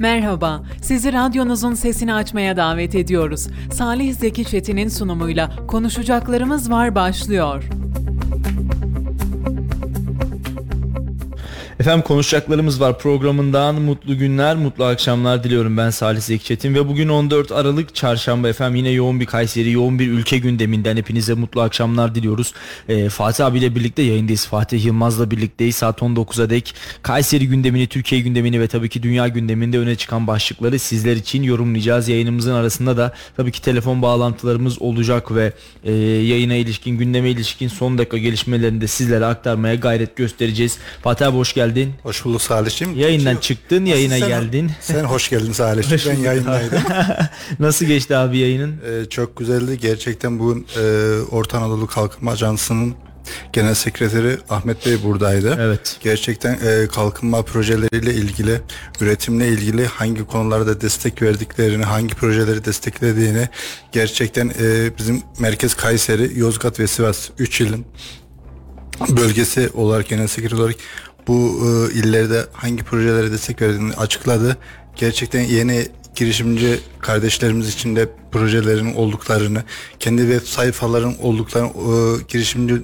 Merhaba, sizi radyonuzun sesini açmaya davet ediyoruz. Salih Zeki Çetin'in sunumuyla Konuşacaklarımız Var başlıyor. Efendim konuşacaklarımız var programından mutlu günler, mutlu akşamlar diliyorum ben Salih Zeki Çetin ve bugün 14 Aralık Çarşamba efendim yine yoğun bir Kayseri, yoğun bir ülke gündeminden hepinize mutlu akşamlar diliyoruz. Ee, Fatih abiyle birlikte yayındayız, Fatih Yılmaz'la birlikteyiz saat 19'a dek Kayseri gündemini, Türkiye gündemini ve tabii ki dünya gündeminde öne çıkan başlıkları sizler için yorumlayacağız. Yayınımızın arasında da tabii ki telefon bağlantılarımız olacak ve e, yayına ilişkin, gündeme ilişkin son dakika gelişmelerini de sizlere aktarmaya gayret göstereceğiz. Fatih abi hoş geldin geldin. Hoş bulduk Salih'cim. Yayından Peki, çıktın, yayına sen, geldin. Sen hoş geldin Salih'cim. ben yayındaydım. Nasıl geçti abi yayının? Ee, çok güzeldi. Gerçekten bu e, Orta Anadolu Kalkınma Ajansı'nın Genel Sekreteri Ahmet Bey buradaydı. Evet. Gerçekten e, kalkınma projeleriyle ilgili, üretimle ilgili hangi konularda destek verdiklerini, hangi projeleri desteklediğini gerçekten e, bizim Merkez Kayseri, Yozgat ve Sivas 3 ilin bölgesi olarak genel sekreter olarak bu e, illerde hangi projelere destek verdiğini açıkladı. Gerçekten yeni girişimci kardeşlerimiz için de projelerin olduklarını, kendi web sayfaların olduklarını, e, girişimci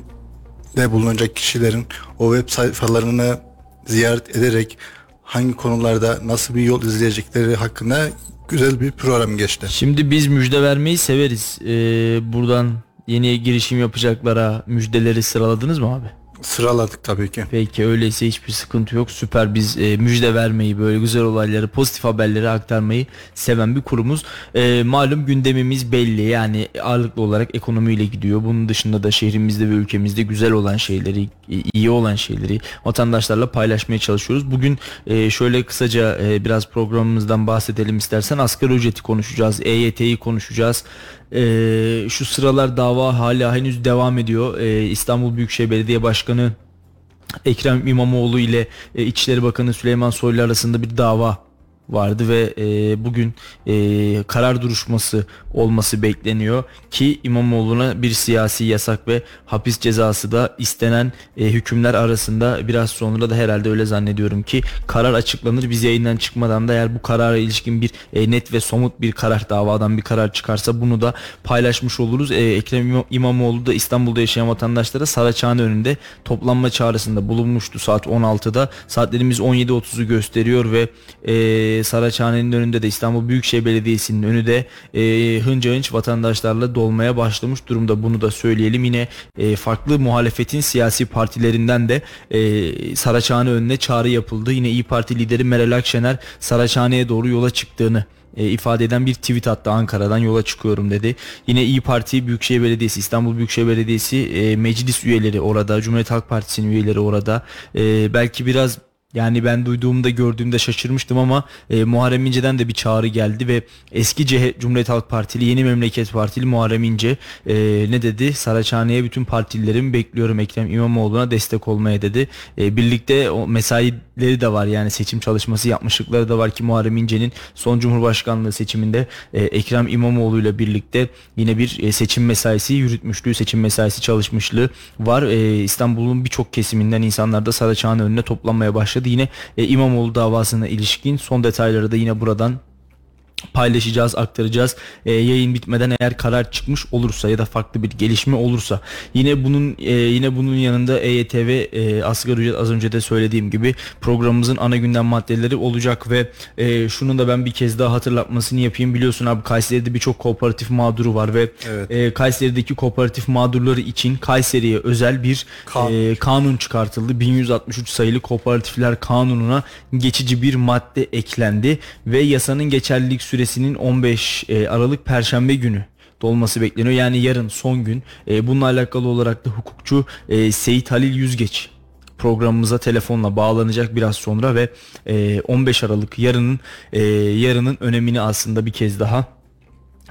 de bulunacak kişilerin o web sayfalarını ziyaret ederek hangi konularda nasıl bir yol izleyecekleri hakkında güzel bir program geçti. Şimdi biz müjde vermeyi severiz. Ee, buradan yeni girişim yapacaklara müjdeleri sıraladınız mı abi? Sıraladık tabii ki. Peki öyleyse hiçbir sıkıntı yok. Süper biz e, müjde vermeyi böyle güzel olayları pozitif haberleri aktarmayı seven bir kurumuz. E, malum gündemimiz belli yani ağırlıklı olarak ekonomiyle gidiyor. Bunun dışında da şehrimizde ve ülkemizde güzel olan şeyleri iyi olan şeyleri vatandaşlarla paylaşmaya çalışıyoruz. Bugün e, şöyle kısaca e, biraz programımızdan bahsedelim istersen asgari ücreti konuşacağız. EYT'yi konuşacağız. E, şu sıralar dava hala henüz devam ediyor. E, İstanbul Büyükşehir Belediye Başkanı Ekrem İmamoğlu ile e, İçişleri Bakanı Süleyman Soylu arasında bir dava vardı ve e, bugün e, karar duruşması olması bekleniyor ki İmamoğlu'na bir siyasi yasak ve hapis cezası da istenen e, hükümler arasında biraz sonra da herhalde öyle zannediyorum ki karar açıklanır. Biz yayından çıkmadan da eğer bu karara ilişkin bir e, net ve somut bir karar davadan bir karar çıkarsa bunu da paylaşmış oluruz. E, Ekrem İmamoğlu da İstanbul'da yaşayan vatandaşlara Saraçhane önünde toplanma çağrısında bulunmuştu saat 16'da. Saatlerimiz 17.30'u gösteriyor ve e, Saraçhane'nin önünde de İstanbul Büyükşehir Belediyesi'nin önü de e, hınca hınç vatandaşlarla dolmaya başlamış durumda. Bunu da söyleyelim. Yine e, farklı muhalefetin siyasi partilerinden de e, Saraçhane önüne çağrı yapıldı. Yine İyi Parti lideri Meral Akşener Saraçhane'ye doğru yola çıktığını e, ifade eden bir tweet attı Ankara'dan yola çıkıyorum dedi. Yine İyi Parti Büyükşehir Belediyesi İstanbul Büyükşehir Belediyesi e, meclis üyeleri orada Cumhuriyet Halk Partisi'nin üyeleri orada e, belki biraz yani ben duyduğumda gördüğümde şaşırmıştım ama e, Muharrem İnce'den de bir çağrı geldi ve eski CH Cumhuriyet Halk Partili Yeni Memleket Partili Muharrem İnce e, ne dedi? Saraçhane'ye bütün partilerimi bekliyorum Ekrem İmamoğlu'na destek olmaya dedi. E, birlikte o mesaileri de var yani seçim çalışması yapmışlıkları da var ki Muharrem İnce'nin son Cumhurbaşkanlığı seçiminde e, Ekrem İmamoğlu ile birlikte yine bir e, seçim mesaisi yürütmüşlüğü, seçim mesaisi çalışmışlığı var. E, İstanbul'un birçok kesiminden insanlar da Saraçhane önüne toplanmaya başladı. Yine e, İmamoğlu davasına ilişkin. Son detayları da yine buradan paylaşacağız, aktaracağız. E, yayın bitmeden eğer karar çıkmış olursa ya da farklı bir gelişme olursa yine bunun e, yine bunun yanında EYT ve e, asgari ücret az önce de söylediğim gibi programımızın ana gündem maddeleri olacak ve e, şunun da ben bir kez daha hatırlatmasını yapayım. Biliyorsun abi Kayseri'de birçok kooperatif mağduru var ve evet. e, Kayseri'deki kooperatif mağdurları için Kayseri'ye özel bir kanun. E, kanun çıkartıldı. 1163 sayılı kooperatifler kanununa geçici bir madde eklendi ve yasanın geçerlilik süresinin 15 e, Aralık Perşembe günü dolması bekleniyor. Yani yarın son gün. E, bununla alakalı olarak da hukukçu e, Seyit Halil Yüzgeç programımıza telefonla bağlanacak biraz sonra ve 15 Aralık yarının yarının önemini aslında bir kez daha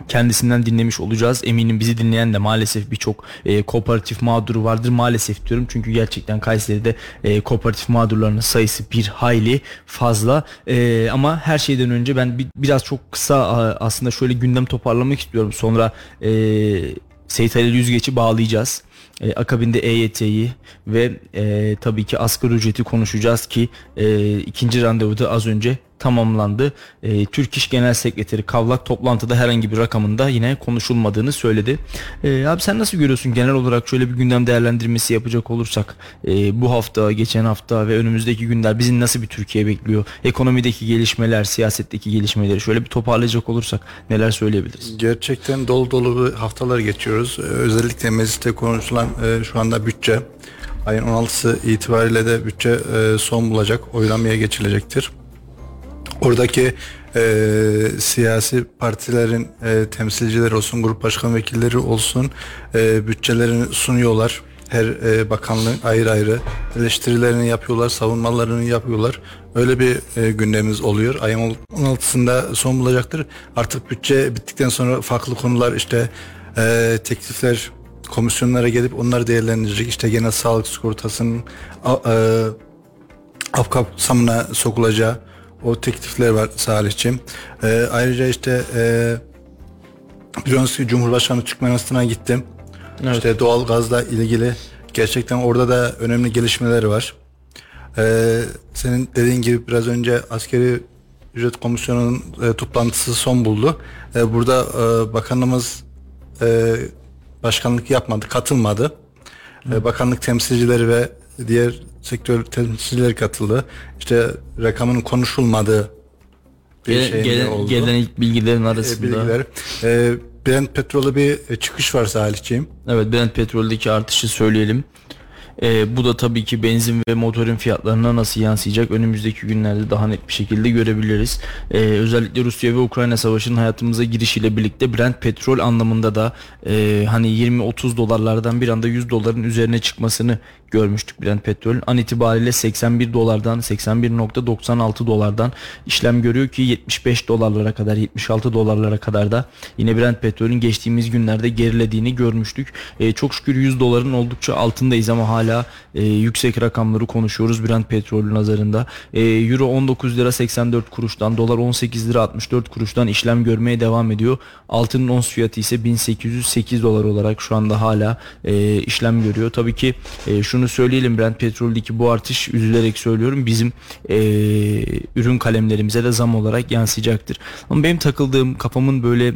kendisinden dinlemiş olacağız. Eminim bizi dinleyen de maalesef birçok e, kooperatif mağduru vardır. Maalesef diyorum çünkü gerçekten Kayseri'de e, kooperatif mağdurlarının sayısı bir hayli fazla. E, ama her şeyden önce ben bir, biraz çok kısa aslında şöyle gündem toparlamak istiyorum. Sonra e, Seyit Ali Yüzgeç'i bağlayacağız. E, akabinde EYT'yi ve e, tabii ki asgari ücreti konuşacağız ki e, ikinci randevuda az önce tamamlandı. E, Türk İş Genel Sekreteri Kavlak toplantıda herhangi bir rakamında yine konuşulmadığını söyledi. E, abi sen nasıl görüyorsun genel olarak şöyle bir gündem değerlendirmesi yapacak olursak e, bu hafta, geçen hafta ve önümüzdeki günler bizim nasıl bir Türkiye bekliyor? Ekonomideki gelişmeler, siyasetteki gelişmeleri şöyle bir toparlayacak olursak neler söyleyebiliriz? Gerçekten dolu dolu bir haftalar geçiyoruz. Özellikle mecliste konuşulan e, şu anda bütçe ayın 16'sı itibariyle de bütçe e, son bulacak, oylamaya geçilecektir. Oradaki e, siyasi partilerin e, temsilcileri olsun, grup başkan vekilleri olsun e, bütçelerini sunuyorlar. Her e, bakanlığın ayrı ayrı eleştirilerini yapıyorlar, savunmalarını yapıyorlar. Öyle bir e, gündemimiz oluyor. Ayın 16'sında son bulacaktır. Artık bütçe bittikten sonra farklı konular işte e, teklifler komisyonlara gelip onları değerlendirecek. İşte genel sağlık sigortasının e, af sokulacağı o teklifler var Salih'ciğim. Ee, ayrıca işte e, biliyorsunuz Cumhurbaşkanı Türkmenistan'a gittim. Evet. İşte doğal gazla ilgili gerçekten orada da önemli gelişmeler var. Ee, senin dediğin gibi biraz önce askeri ücret komisyonunun e, toplantısı son buldu. E, burada e, bakanımız e, başkanlık yapmadı, katılmadı. E, bakanlık temsilcileri ve diğer sektör temsilcileri katıldı. İşte rakamın konuşulmadığı bir Gelen, şey gelen, oldu. gelen ilk bilgilerin E, arasında. bilgiler. E, Brent petrolü bir e, çıkış var Salihciğim. Evet Brent petroldeki artışı söyleyelim. Ee, bu da tabii ki benzin ve motorun fiyatlarına nasıl yansıyacak önümüzdeki günlerde daha net bir şekilde görebiliriz. Ee, özellikle Rusya ve Ukrayna savaşının hayatımıza girişiyle birlikte Brent petrol anlamında da e, hani 20-30 dolarlardan bir anda 100 doların üzerine çıkmasını görmüştük Brent petrol. An itibariyle 81 dolardan 81.96 dolardan işlem görüyor ki 75 dolarlara kadar 76 dolarlara kadar da yine Brent petrolün geçtiğimiz günlerde gerilediğini görmüştük. E, çok şükür 100 doların oldukça altındayız ama hala e, yüksek rakamları konuşuyoruz Brent petrolün nazarında. E, Euro 19 lira 84 kuruştan, dolar 18 lira 64 kuruştan işlem görmeye devam ediyor. Altının ons fiyatı ise 1808 dolar olarak şu anda hala e, işlem görüyor. Tabii ki e, şunu söyleyelim Brent petroldeki bu artış üzülerek söylüyorum bizim e, ürün kalemlerimize de zam olarak yansıyacaktır. Ama benim takıldığım kafamın böyle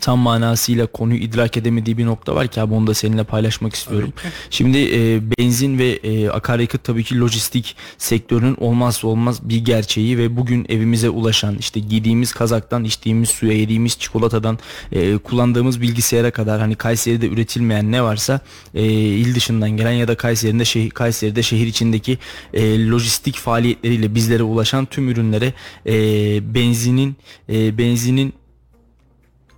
tam manasıyla konuyu idrak edemediği bir nokta var ki abi onu da seninle paylaşmak istiyorum. Şimdi e, benzin ve e, akaryakıt tabii ki lojistik sektörünün olmazsa olmaz bir gerçeği ve bugün evimize ulaşan işte giydiğimiz kazaktan içtiğimiz suya yediğimiz çikolatadan e, kullandığımız bilgisayara kadar hani Kayseri'de üretilmeyen ne varsa e, il dışından gelen ya da Kayseri'de şehir, Kayseri'de şehir içindeki e, lojistik faaliyetleriyle bizlere ulaşan tüm ürünlere e, benzinin e, benzinin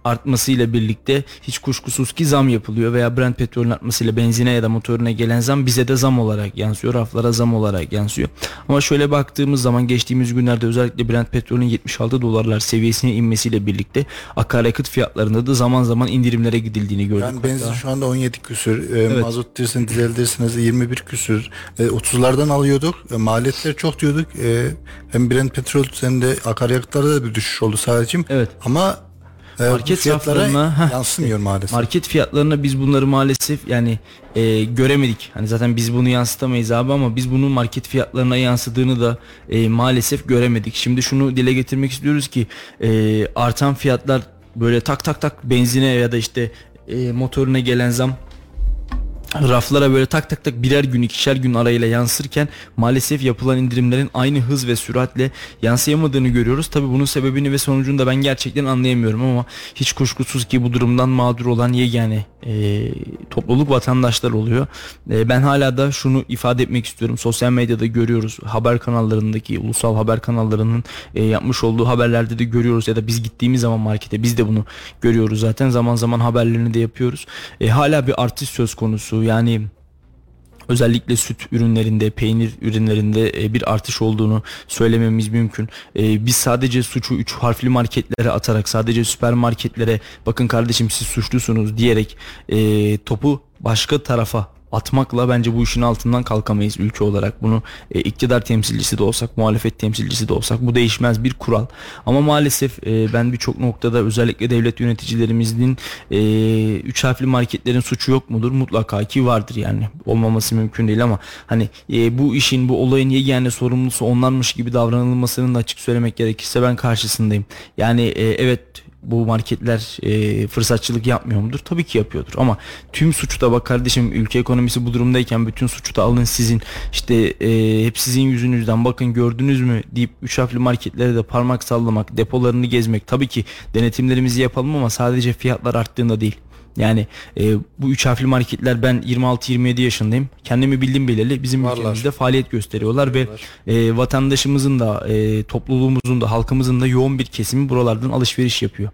artmasıyla birlikte hiç kuşkusuz ki zam yapılıyor veya Brent petrolün artmasıyla benzine ya da motoruna gelen zam bize de zam olarak yansıyor. Raflara zam olarak yansıyor. Ama şöyle baktığımız zaman geçtiğimiz günlerde özellikle Brent petrolün 76 dolarlar seviyesine inmesiyle birlikte akaryakıt fiyatlarında da zaman zaman indirimlere gidildiğini gördük. Yani benzin Hatta- şu anda 17 küsür, e, mazot diyorsun, dizel diyorsunuz 21 küsür. E, 30'lardan alıyorduk. E, maliyetler çok diyorduk. E, hem Brent petrol hem de akaryakıtlarda da bir düşüş oldu sadece. Evet. Ama Market saflarına- heh. yansımıyor maalesef. Market fiyatlarına biz bunları maalesef yani e, göremedik. Hani zaten biz bunu yansıtamayız abi ama biz bunun market fiyatlarına yansıdığını da e, maalesef göremedik. Şimdi şunu dile getirmek istiyoruz ki e, artan fiyatlar böyle tak tak tak benzine ya da işte e, motoruna gelen zam raflara böyle tak tak tak birer gün ikişer gün arayla yansırken maalesef yapılan indirimlerin aynı hız ve süratle yansıyamadığını görüyoruz. Tabi bunun sebebini ve sonucunu da ben gerçekten anlayamıyorum ama hiç kuşkusuz ki bu durumdan mağdur olan yegane e, topluluk vatandaşlar oluyor. E, ben hala da şunu ifade etmek istiyorum. Sosyal medyada görüyoruz haber kanallarındaki ulusal haber kanallarının e, yapmış olduğu haberlerde de görüyoruz ya da biz gittiğimiz zaman markete biz de bunu görüyoruz zaten zaman zaman haberlerini de yapıyoruz. E, hala bir artış söz konusu yani özellikle süt ürünlerinde, peynir ürünlerinde e, bir artış olduğunu söylememiz mümkün. E, Biz sadece suçu 3 harfli marketlere atarak, sadece süpermarketlere bakın kardeşim siz suçlusunuz diyerek e, topu başka tarafa atmakla bence bu işin altından kalkamayız ülke olarak. Bunu e, iktidar temsilcisi de olsak, muhalefet temsilcisi de olsak bu değişmez bir kural. Ama maalesef e, ben birçok noktada özellikle devlet yöneticilerimizin e, üç harfli marketlerin suçu yok mudur? Mutlaka ki vardır yani. Olmaması mümkün değil ama hani e, bu işin bu olayın yegane sorumlusu onlarmış gibi davranılmasının da açık söylemek gerekirse ben karşısındayım. Yani e, evet bu marketler e, fırsatçılık yapmıyor mudur? Tabii ki yapıyordur ama tüm suçu da bak kardeşim ülke ekonomisi bu durumdayken bütün suçu da alın sizin işte e, hep sizin yüzünüzden bakın gördünüz mü deyip üç harfli marketlere de parmak sallamak depolarını gezmek tabii ki denetimlerimizi yapalım ama sadece fiyatlar arttığında değil. Yani e, bu üç harfli marketler ben 26-27 yaşındayım. Kendimi bildim bileli bizim Varlar. ülkemizde faaliyet gösteriyorlar Varlar. ve e, vatandaşımızın da e, topluluğumuzun da halkımızın da yoğun bir kesimi buralardan alışveriş yapıyor.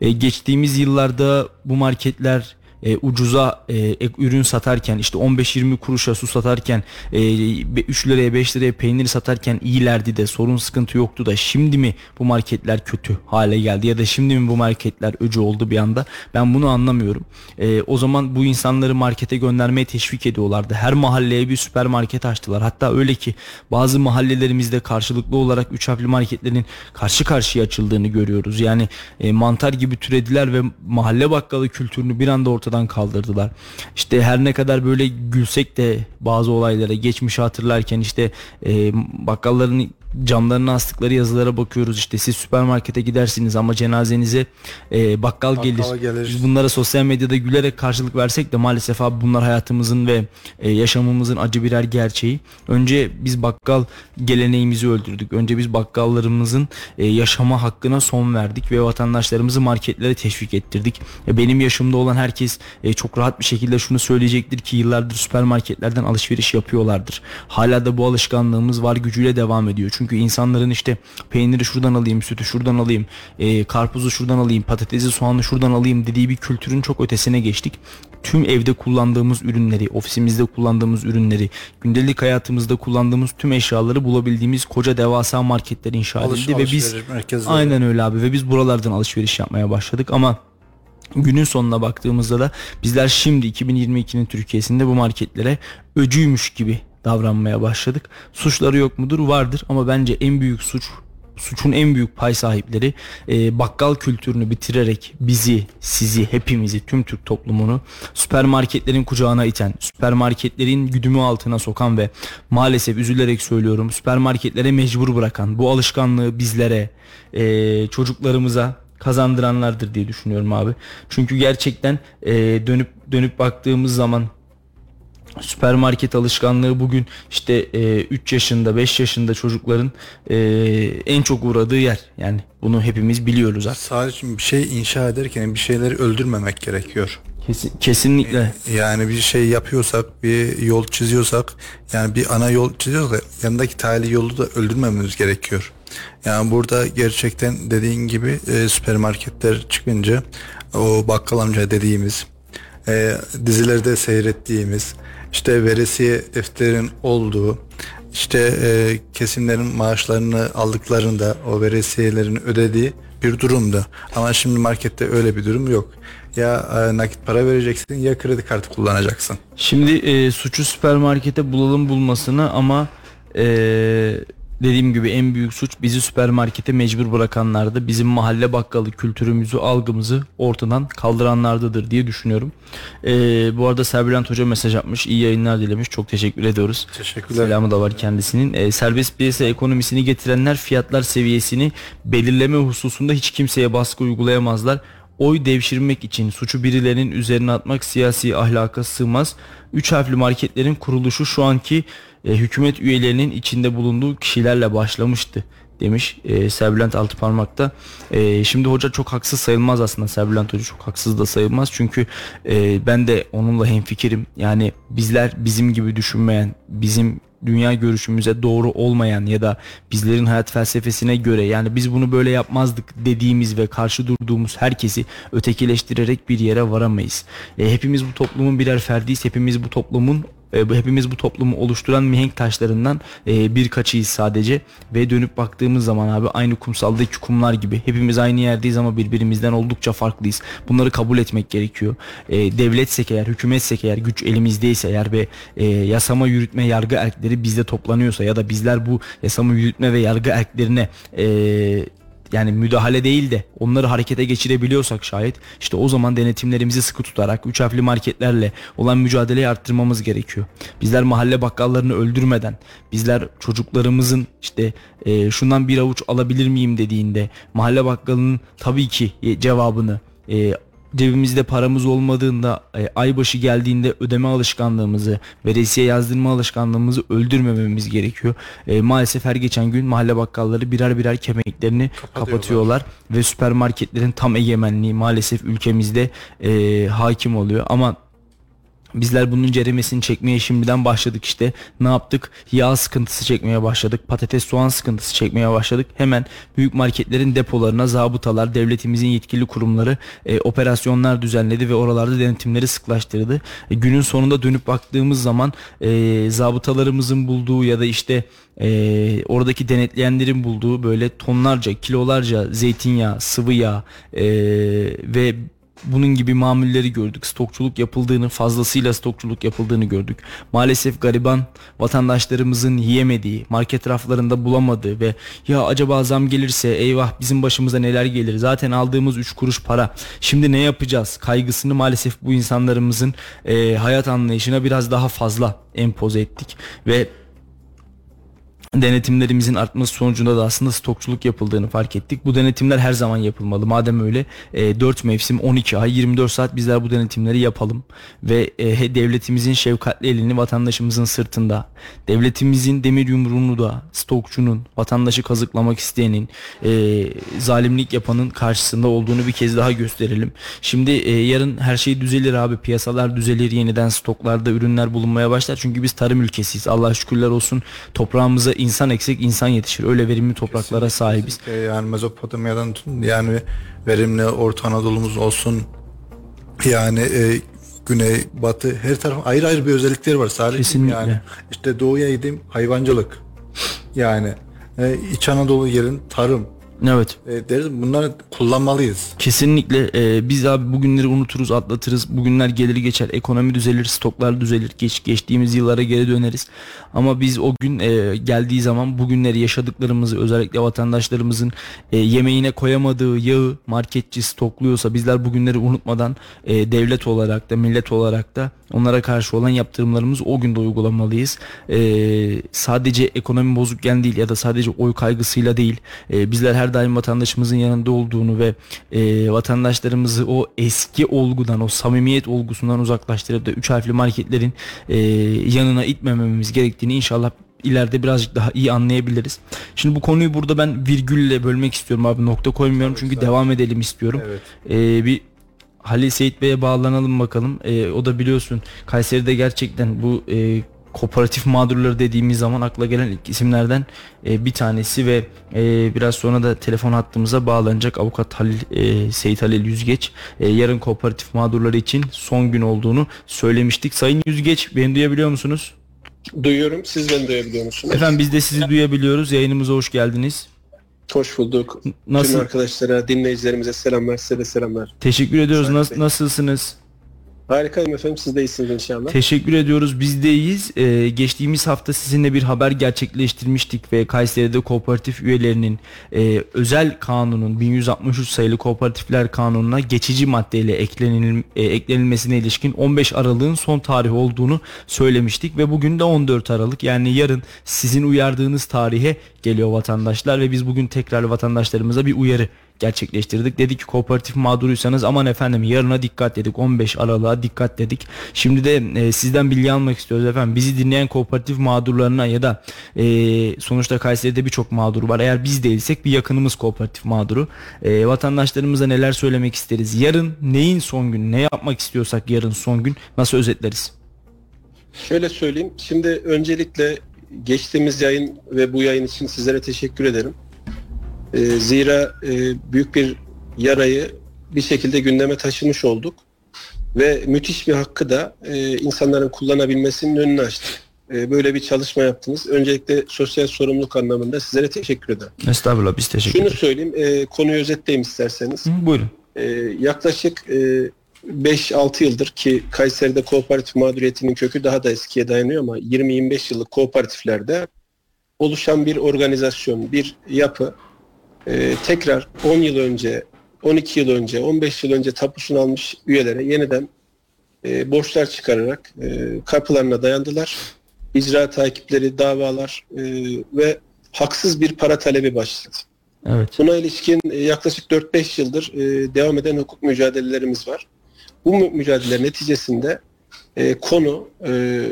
E, geçtiğimiz yıllarda bu marketler e, ucuza e, ürün satarken işte 15-20 kuruşa su satarken e, 3 liraya 5 liraya peynir satarken iyilerdi de sorun sıkıntı yoktu da şimdi mi bu marketler kötü hale geldi ya da şimdi mi bu marketler öcü oldu bir anda ben bunu anlamıyorum. E, o zaman bu insanları markete göndermeye teşvik ediyorlardı. Her mahalleye bir süpermarket açtılar. Hatta öyle ki bazı mahallelerimizde karşılıklı olarak 3 harfli marketlerin karşı karşıya açıldığını görüyoruz. Yani e, mantar gibi türediler ve mahalle bakkalı kültürünü bir anda ortada ortadan kaldırdılar. İşte her ne kadar böyle gülsek de bazı olaylara geçmişi hatırlarken işte e, bakkalların camlarına astıkları yazılara bakıyoruz işte siz süpermarkete gidersiniz ama cenazenize e, bakkal Bakkala gelir. gelir. Biz bunlara sosyal medyada gülerek karşılık versek de maalesef abi bunlar hayatımızın ve e, yaşamımızın acı birer gerçeği. Önce biz bakkal geleneğimizi öldürdük. Önce biz bakkallarımızın e, yaşama hakkına son verdik ve vatandaşlarımızı marketlere teşvik ettirdik. E, benim yaşımda olan herkes e, çok rahat bir şekilde şunu söyleyecektir ki yıllardır süpermarketlerden alışveriş yapıyorlardır. Hala da bu alışkanlığımız var gücüyle devam ediyor. Çünkü çünkü insanların işte peyniri şuradan alayım, sütü şuradan alayım, e, karpuzu şuradan alayım, patatesi, soğanı şuradan alayım dediği bir kültürün çok ötesine geçtik. Tüm evde kullandığımız ürünleri, ofisimizde kullandığımız ürünleri, gündelik hayatımızda kullandığımız tüm eşyaları bulabildiğimiz koca devasa marketler inşa Alış, edildi ve biz merkezleri. aynen öyle abi ve biz buralardan alışveriş yapmaya başladık ama günün sonuna baktığımızda da bizler şimdi 2022'nin Türkiye'sinde bu marketlere öcüymüş gibi davranmaya başladık. Suçları yok mudur? Vardır ama bence en büyük suç suçun en büyük pay sahipleri e, bakkal kültürünü bitirerek bizi, sizi, hepimizi, tüm Türk toplumunu süpermarketlerin kucağına iten, süpermarketlerin güdümü altına sokan ve maalesef üzülerek söylüyorum süpermarketlere mecbur bırakan bu alışkanlığı bizlere, e, çocuklarımıza kazandıranlardır diye düşünüyorum abi. Çünkü gerçekten e, dönüp dönüp baktığımız zaman süpermarket alışkanlığı bugün işte e, 3 yaşında 5 yaşında çocukların e, en çok uğradığı yer. Yani bunu hepimiz biliyoruz artık. Sadece bir şey inşa ederken bir şeyleri öldürmemek gerekiyor. Kesin, kesinlikle. Yani bir şey yapıyorsak, bir yol çiziyorsak, yani bir ana yol çiziyorsak yanındaki tali yolu da öldürmememiz gerekiyor. Yani burada gerçekten dediğin gibi e, süpermarketler çıkınca o bakkal amca dediğimiz e, dizilerde seyrettiğimiz işte veresiye defterin olduğu işte e, kesimlerin maaşlarını aldıklarında o veresiyelerini ödediği bir durumdu. Ama şimdi markette öyle bir durum yok. Ya e, nakit para vereceksin ya kredi kartı kullanacaksın. Şimdi e, suçu süpermarkete bulalım bulmasını ama e, dediğim gibi en büyük suç bizi süpermarkete mecbur bırakanlardı. Bizim mahalle bakkalı kültürümüzü, algımızı ortadan kaldıranlardadır diye düşünüyorum. Ee, bu arada Serbülent Hoca mesaj atmış. iyi yayınlar dilemiş. Çok teşekkür ediyoruz. Teşekkürler. Selamı da var kendisinin. Ee, serbest piyasa ekonomisini getirenler fiyatlar seviyesini belirleme hususunda hiç kimseye baskı uygulayamazlar oy devşirmek için suçu birilerinin üzerine atmak siyasi ahlaka sığmaz. Üç harfli marketlerin kuruluşu şu anki e, hükümet üyelerinin içinde bulunduğu kişilerle başlamıştı demiş e, Serbülent Altıparmak'ta. E, şimdi hoca çok haksız sayılmaz aslında. Serbülent Hoca çok haksız da sayılmaz. Çünkü e, ben de onunla hemfikirim. Yani bizler bizim gibi düşünmeyen, bizim dünya görüşümüze doğru olmayan ya da bizlerin hayat felsefesine göre yani biz bunu böyle yapmazdık dediğimiz ve karşı durduğumuz herkesi ötekileştirerek bir yere varamayız. E, hepimiz bu toplumun birer ferdiyiz. Hepimiz bu toplumun E, bu hepimiz bu toplumu oluşturan mihenk taşlarından e, birkaçıyız sadece ve dönüp baktığımız zaman abi aynı kumsaldaki kumlar gibi hepimiz aynı yerdeyiz ama birbirimizden oldukça farklıyız. Bunları kabul etmek gerekiyor. E, devletsek eğer, hükümetsek eğer, güç elimizdeyse eğer ve e, yasama, yürütme, yargı erkleri bizde toplanıyorsa ya da bizler bu yasama, yürütme ve yargı erklerine e, yani müdahale değil de onları harekete geçirebiliyorsak şayet işte o zaman denetimlerimizi sıkı tutarak üç harfli marketlerle olan mücadeleyi arttırmamız gerekiyor. Bizler mahalle bakkallarını öldürmeden bizler çocuklarımızın işte e, şundan bir avuç alabilir miyim dediğinde mahalle bakkalının tabii ki cevabını e, cebimizde paramız olmadığında e, aybaşı geldiğinde ödeme alışkanlığımızı veresiye yazdırma alışkanlığımızı öldürmememiz gerekiyor. E, maalesef her geçen gün mahalle bakkalları birer birer kemiklerini kapatıyorlar ve süpermarketlerin tam egemenliği maalesef ülkemizde e, hakim oluyor. Ama Bizler bunun ceremesini çekmeye şimdiden başladık işte. Ne yaptık? Yağ sıkıntısı çekmeye başladık. Patates soğan sıkıntısı çekmeye başladık. Hemen büyük marketlerin depolarına zabıtalar, devletimizin yetkili kurumları e, operasyonlar düzenledi ve oralarda denetimleri sıklaştırdı. E, günün sonunda dönüp baktığımız zaman e, zabıtalarımızın bulduğu ya da işte e, oradaki denetleyenlerin bulduğu böyle tonlarca, kilolarca zeytinyağı, sıvı yağ e, ve bunun gibi mamulleri gördük. Stokçuluk yapıldığını, fazlasıyla stokçuluk yapıldığını gördük. Maalesef gariban vatandaşlarımızın yiyemediği, market raflarında bulamadığı ve ya acaba zam gelirse eyvah bizim başımıza neler gelir? Zaten aldığımız 3 kuruş para. Şimdi ne yapacağız? Kaygısını maalesef bu insanlarımızın e, hayat anlayışına biraz daha fazla empoze ettik ve denetimlerimizin artması sonucunda da aslında stokçuluk yapıldığını fark ettik. Bu denetimler her zaman yapılmalı. Madem öyle e, 4 mevsim 12 ay 24 saat bizler bu denetimleri yapalım ve e, devletimizin şefkatli elini vatandaşımızın sırtında, devletimizin demir yumruğunu da stokçunun, vatandaşı kazıklamak isteyenin, e, zalimlik yapanın karşısında olduğunu bir kez daha gösterelim. Şimdi e, yarın her şey düzelir abi. Piyasalar düzelir. Yeniden stoklarda ürünler bulunmaya başlar. Çünkü biz tarım ülkesiyiz. Allah şükürler olsun toprağımıza insan eksik insan yetişir. Öyle verimli topraklara kesinlikle, sahibiz. Kesinlikle. Yani Mezopotamya'dan yani verimli Orta Anadolu'muz olsun yani e, güney, batı her taraf ayrı ayrı bir özellikleri var. Sadece Kesinlikle. yani işte doğuya gideyim hayvancılık. Yani e, İç Anadolu yerin tarım, Evet. E, deriz bunları kullanmalıyız. Kesinlikle e, biz abi bugünleri unuturuz atlatırız. Bugünler gelir geçer ekonomi düzelir stoklar düzelir geç, geçtiğimiz yıllara geri döneriz. Ama biz o gün e, geldiği zaman bugünleri yaşadıklarımızı özellikle vatandaşlarımızın e, yemeğine koyamadığı yağı marketçi stokluyorsa bizler bugünleri unutmadan e, devlet olarak da millet olarak da onlara karşı olan yaptırımlarımızı o günde uygulamalıyız. E, sadece ekonomi bozukken değil ya da sadece oy kaygısıyla değil e, bizler her daim vatandaşımızın yanında olduğunu ve e, vatandaşlarımızı o eski olgudan, o samimiyet olgusundan uzaklaştırıp da üç harfli marketlerin e, yanına itmememiz gerektiğini inşallah ileride birazcık daha iyi anlayabiliriz. Şimdi bu konuyu burada ben virgülle bölmek istiyorum abi nokta koymuyorum çünkü devam edelim istiyorum. Evet. Ee, bir Halil Seyit Bey'e bağlanalım bakalım. Ee, o da biliyorsun Kayseri'de gerçekten bu e, kooperatif mağdurları dediğimiz zaman akla gelen ilk isimlerden e, bir tanesi ve e, biraz sonra da telefon hattımıza bağlanacak avukat Halil e, Seyit Halil Yüzgeç e, yarın kooperatif mağdurları için son gün olduğunu söylemiştik. Sayın Yüzgeç beni duyabiliyor musunuz? Duyuyorum. Siz beni duyabiliyor musunuz? Efendim biz de sizi duyabiliyoruz. Yayınımıza hoş geldiniz. Hoş bulduk. Nasıl? Tüm arkadaşlara, dinleyicilerimize selamlar, size de selamlar. Teşekkür ediyoruz. Nas- nasılsınız? Harikayım efendim siz de iyisiniz inşallah. Teşekkür ediyoruz biz de iyiyiz. Ee, geçtiğimiz hafta sizinle bir haber gerçekleştirmiştik ve Kayseri'de kooperatif üyelerinin e, özel kanunun 1163 sayılı kooperatifler kanununa geçici maddeyle eklenil, e, eklenilmesine ilişkin 15 Aralık'ın son tarih olduğunu söylemiştik ve bugün de 14 Aralık yani yarın sizin uyardığınız tarihe geliyor vatandaşlar ve biz bugün tekrar vatandaşlarımıza bir uyarı gerçekleştirdik. Dedik ki kooperatif mağduruysanız aman efendim yarına dikkat dedik 15 Aralık'a dikkat dedik. Şimdi de e, sizden bilgi almak istiyoruz efendim. Bizi dinleyen kooperatif mağdurlarına ya da e, sonuçta Kayseri'de birçok mağdur var. Eğer biz değilsek bir yakınımız kooperatif mağduru. E, vatandaşlarımıza neler söylemek isteriz? Yarın neyin son gün? Ne yapmak istiyorsak yarın son gün nasıl özetleriz? Şöyle söyleyeyim. Şimdi öncelikle geçtiğimiz yayın ve bu yayın için sizlere teşekkür ederim. E, zira e, büyük bir yarayı bir şekilde gündeme taşımış olduk. ve müthiş bir hakkı da e, insanların kullanabilmesinin önünü açtı. E, böyle bir çalışma yaptınız. Öncelikle sosyal sorumluluk anlamında sizlere teşekkür ederim. Estağfurullah biz teşekkür Şunu ederiz. söyleyeyim, e, konuyu özetleyeyim isterseniz. Hı, buyurun. E, yaklaşık e, 5-6 yıldır ki Kayseri'de kooperatif mağduriyetinin kökü daha da eskiye dayanıyor ama 20-25 yıllık kooperatiflerde oluşan bir organizasyon, bir yapı e, tekrar 10 yıl önce, 12 yıl önce, 15 yıl önce tapusunu almış üyelere yeniden e, borçlar çıkararak e, kapılarına dayandılar. İcra takipleri, davalar e, ve haksız bir para talebi başladı. Evet. Buna ilişkin e, yaklaşık 4-5 yıldır e, devam eden hukuk mücadelelerimiz var. Bu mü- mücadele neticesinde e, konu e,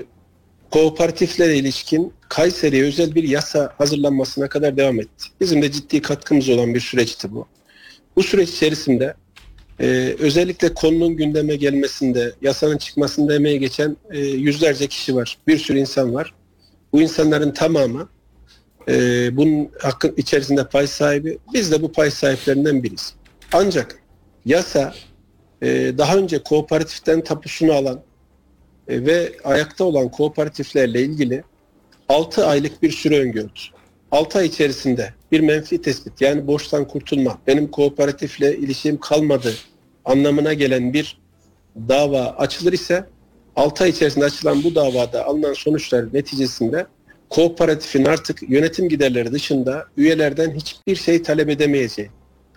kooperatiflere ilişkin Kayseri'ye özel bir yasa hazırlanmasına kadar devam etti. Bizim de ciddi katkımız olan bir süreçti bu. Bu süreç içerisinde e, özellikle konunun gündeme gelmesinde, yasanın çıkmasında emeği geçen e, yüzlerce kişi var. Bir sürü insan var. Bu insanların tamamı e, bunun hakkın içerisinde pay sahibi. Biz de bu pay sahiplerinden biriz. Ancak yasa e, daha önce kooperatiften tapusunu alan e, ve ayakta olan kooperatiflerle ilgili 6 aylık bir süre öngördü. 6 ay içerisinde bir menfi tespit yani borçtan kurtulma, benim kooperatifle ilişkim kalmadı anlamına gelen bir dava açılır ise 6 ay içerisinde açılan bu davada alınan sonuçlar neticesinde kooperatifin artık yönetim giderleri dışında üyelerden hiçbir şey talep edemeyeceği,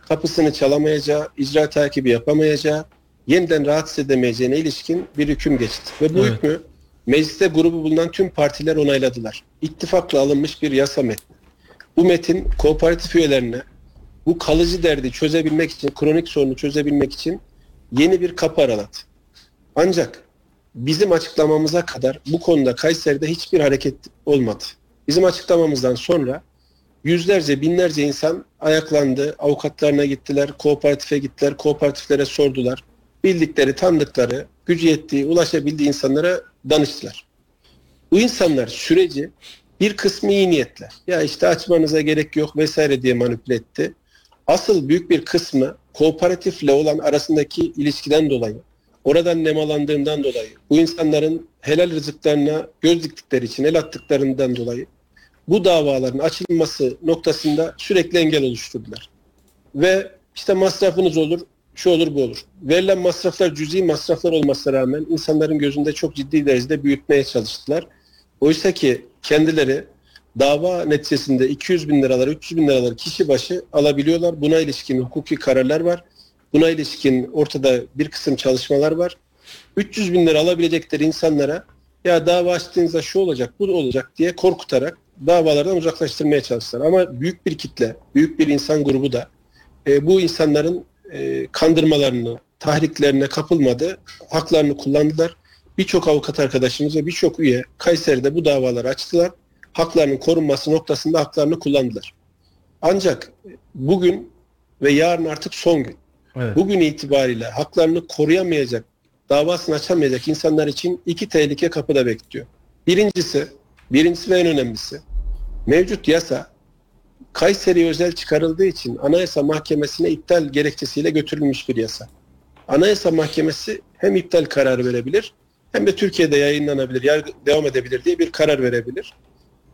kapısını çalamayacağı, icra takibi yapamayacağı, yeniden rahatsız edemeyeceğine ilişkin bir hüküm geçti. Ve bu Evet. hükmü mecliste grubu bulunan tüm partiler onayladılar. İttifakla alınmış bir yasa metni. Bu metin kooperatif üyelerine bu kalıcı derdi çözebilmek için, kronik sorunu çözebilmek için yeni bir kapı araladı. Ancak bizim açıklamamıza kadar bu konuda Kayseri'de hiçbir hareket olmadı. Bizim açıklamamızdan sonra yüzlerce, binlerce insan ayaklandı, avukatlarına gittiler, kooperatife gittiler, kooperatiflere sordular. Bildikleri, tanıdıkları, gücü yettiği, ulaşabildiği insanlara danıştılar. Bu insanlar süreci bir kısmı iyi niyetle, ya işte açmanıza gerek yok vesaire diye manipüle etti. Asıl büyük bir kısmı kooperatifle olan arasındaki ilişkiden dolayı, oradan nemalandığından dolayı, bu insanların helal rızıklarına göz diktikleri için el attıklarından dolayı bu davaların açılması noktasında sürekli engel oluşturdular. Ve işte masrafınız olur, şu olur bu olur. Verilen masraflar cüzi masraflar olmasına rağmen insanların gözünde çok ciddi derecede büyütmeye çalıştılar. Oysa ki kendileri dava neticesinde 200 bin liralar, 300 bin liralar kişi başı alabiliyorlar. Buna ilişkin hukuki kararlar var. Buna ilişkin ortada bir kısım çalışmalar var. 300 bin lira alabilecekleri insanlara ya dava açtığınızda şu olacak, bu olacak diye korkutarak davalardan uzaklaştırmaya çalıştılar. Ama büyük bir kitle, büyük bir insan grubu da e, bu insanların e, kandırmalarını, tahriklerine kapılmadı, haklarını kullandılar. Birçok avukat arkadaşımız ve birçok üye Kayseri'de bu davaları açtılar. Haklarının korunması noktasında haklarını kullandılar. Ancak bugün ve yarın artık son gün. Evet. Bugün itibariyle haklarını koruyamayacak, davasını açamayacak insanlar için iki tehlike kapıda bekliyor. Birincisi, birincisi ve en önemlisi, mevcut yasa Kayseri özel çıkarıldığı için Anayasa Mahkemesi'ne iptal gerekçesiyle götürülmüş bir yasa. Anayasa Mahkemesi hem iptal kararı verebilir hem de Türkiye'de yayınlanabilir, yargı devam edebilir diye bir karar verebilir.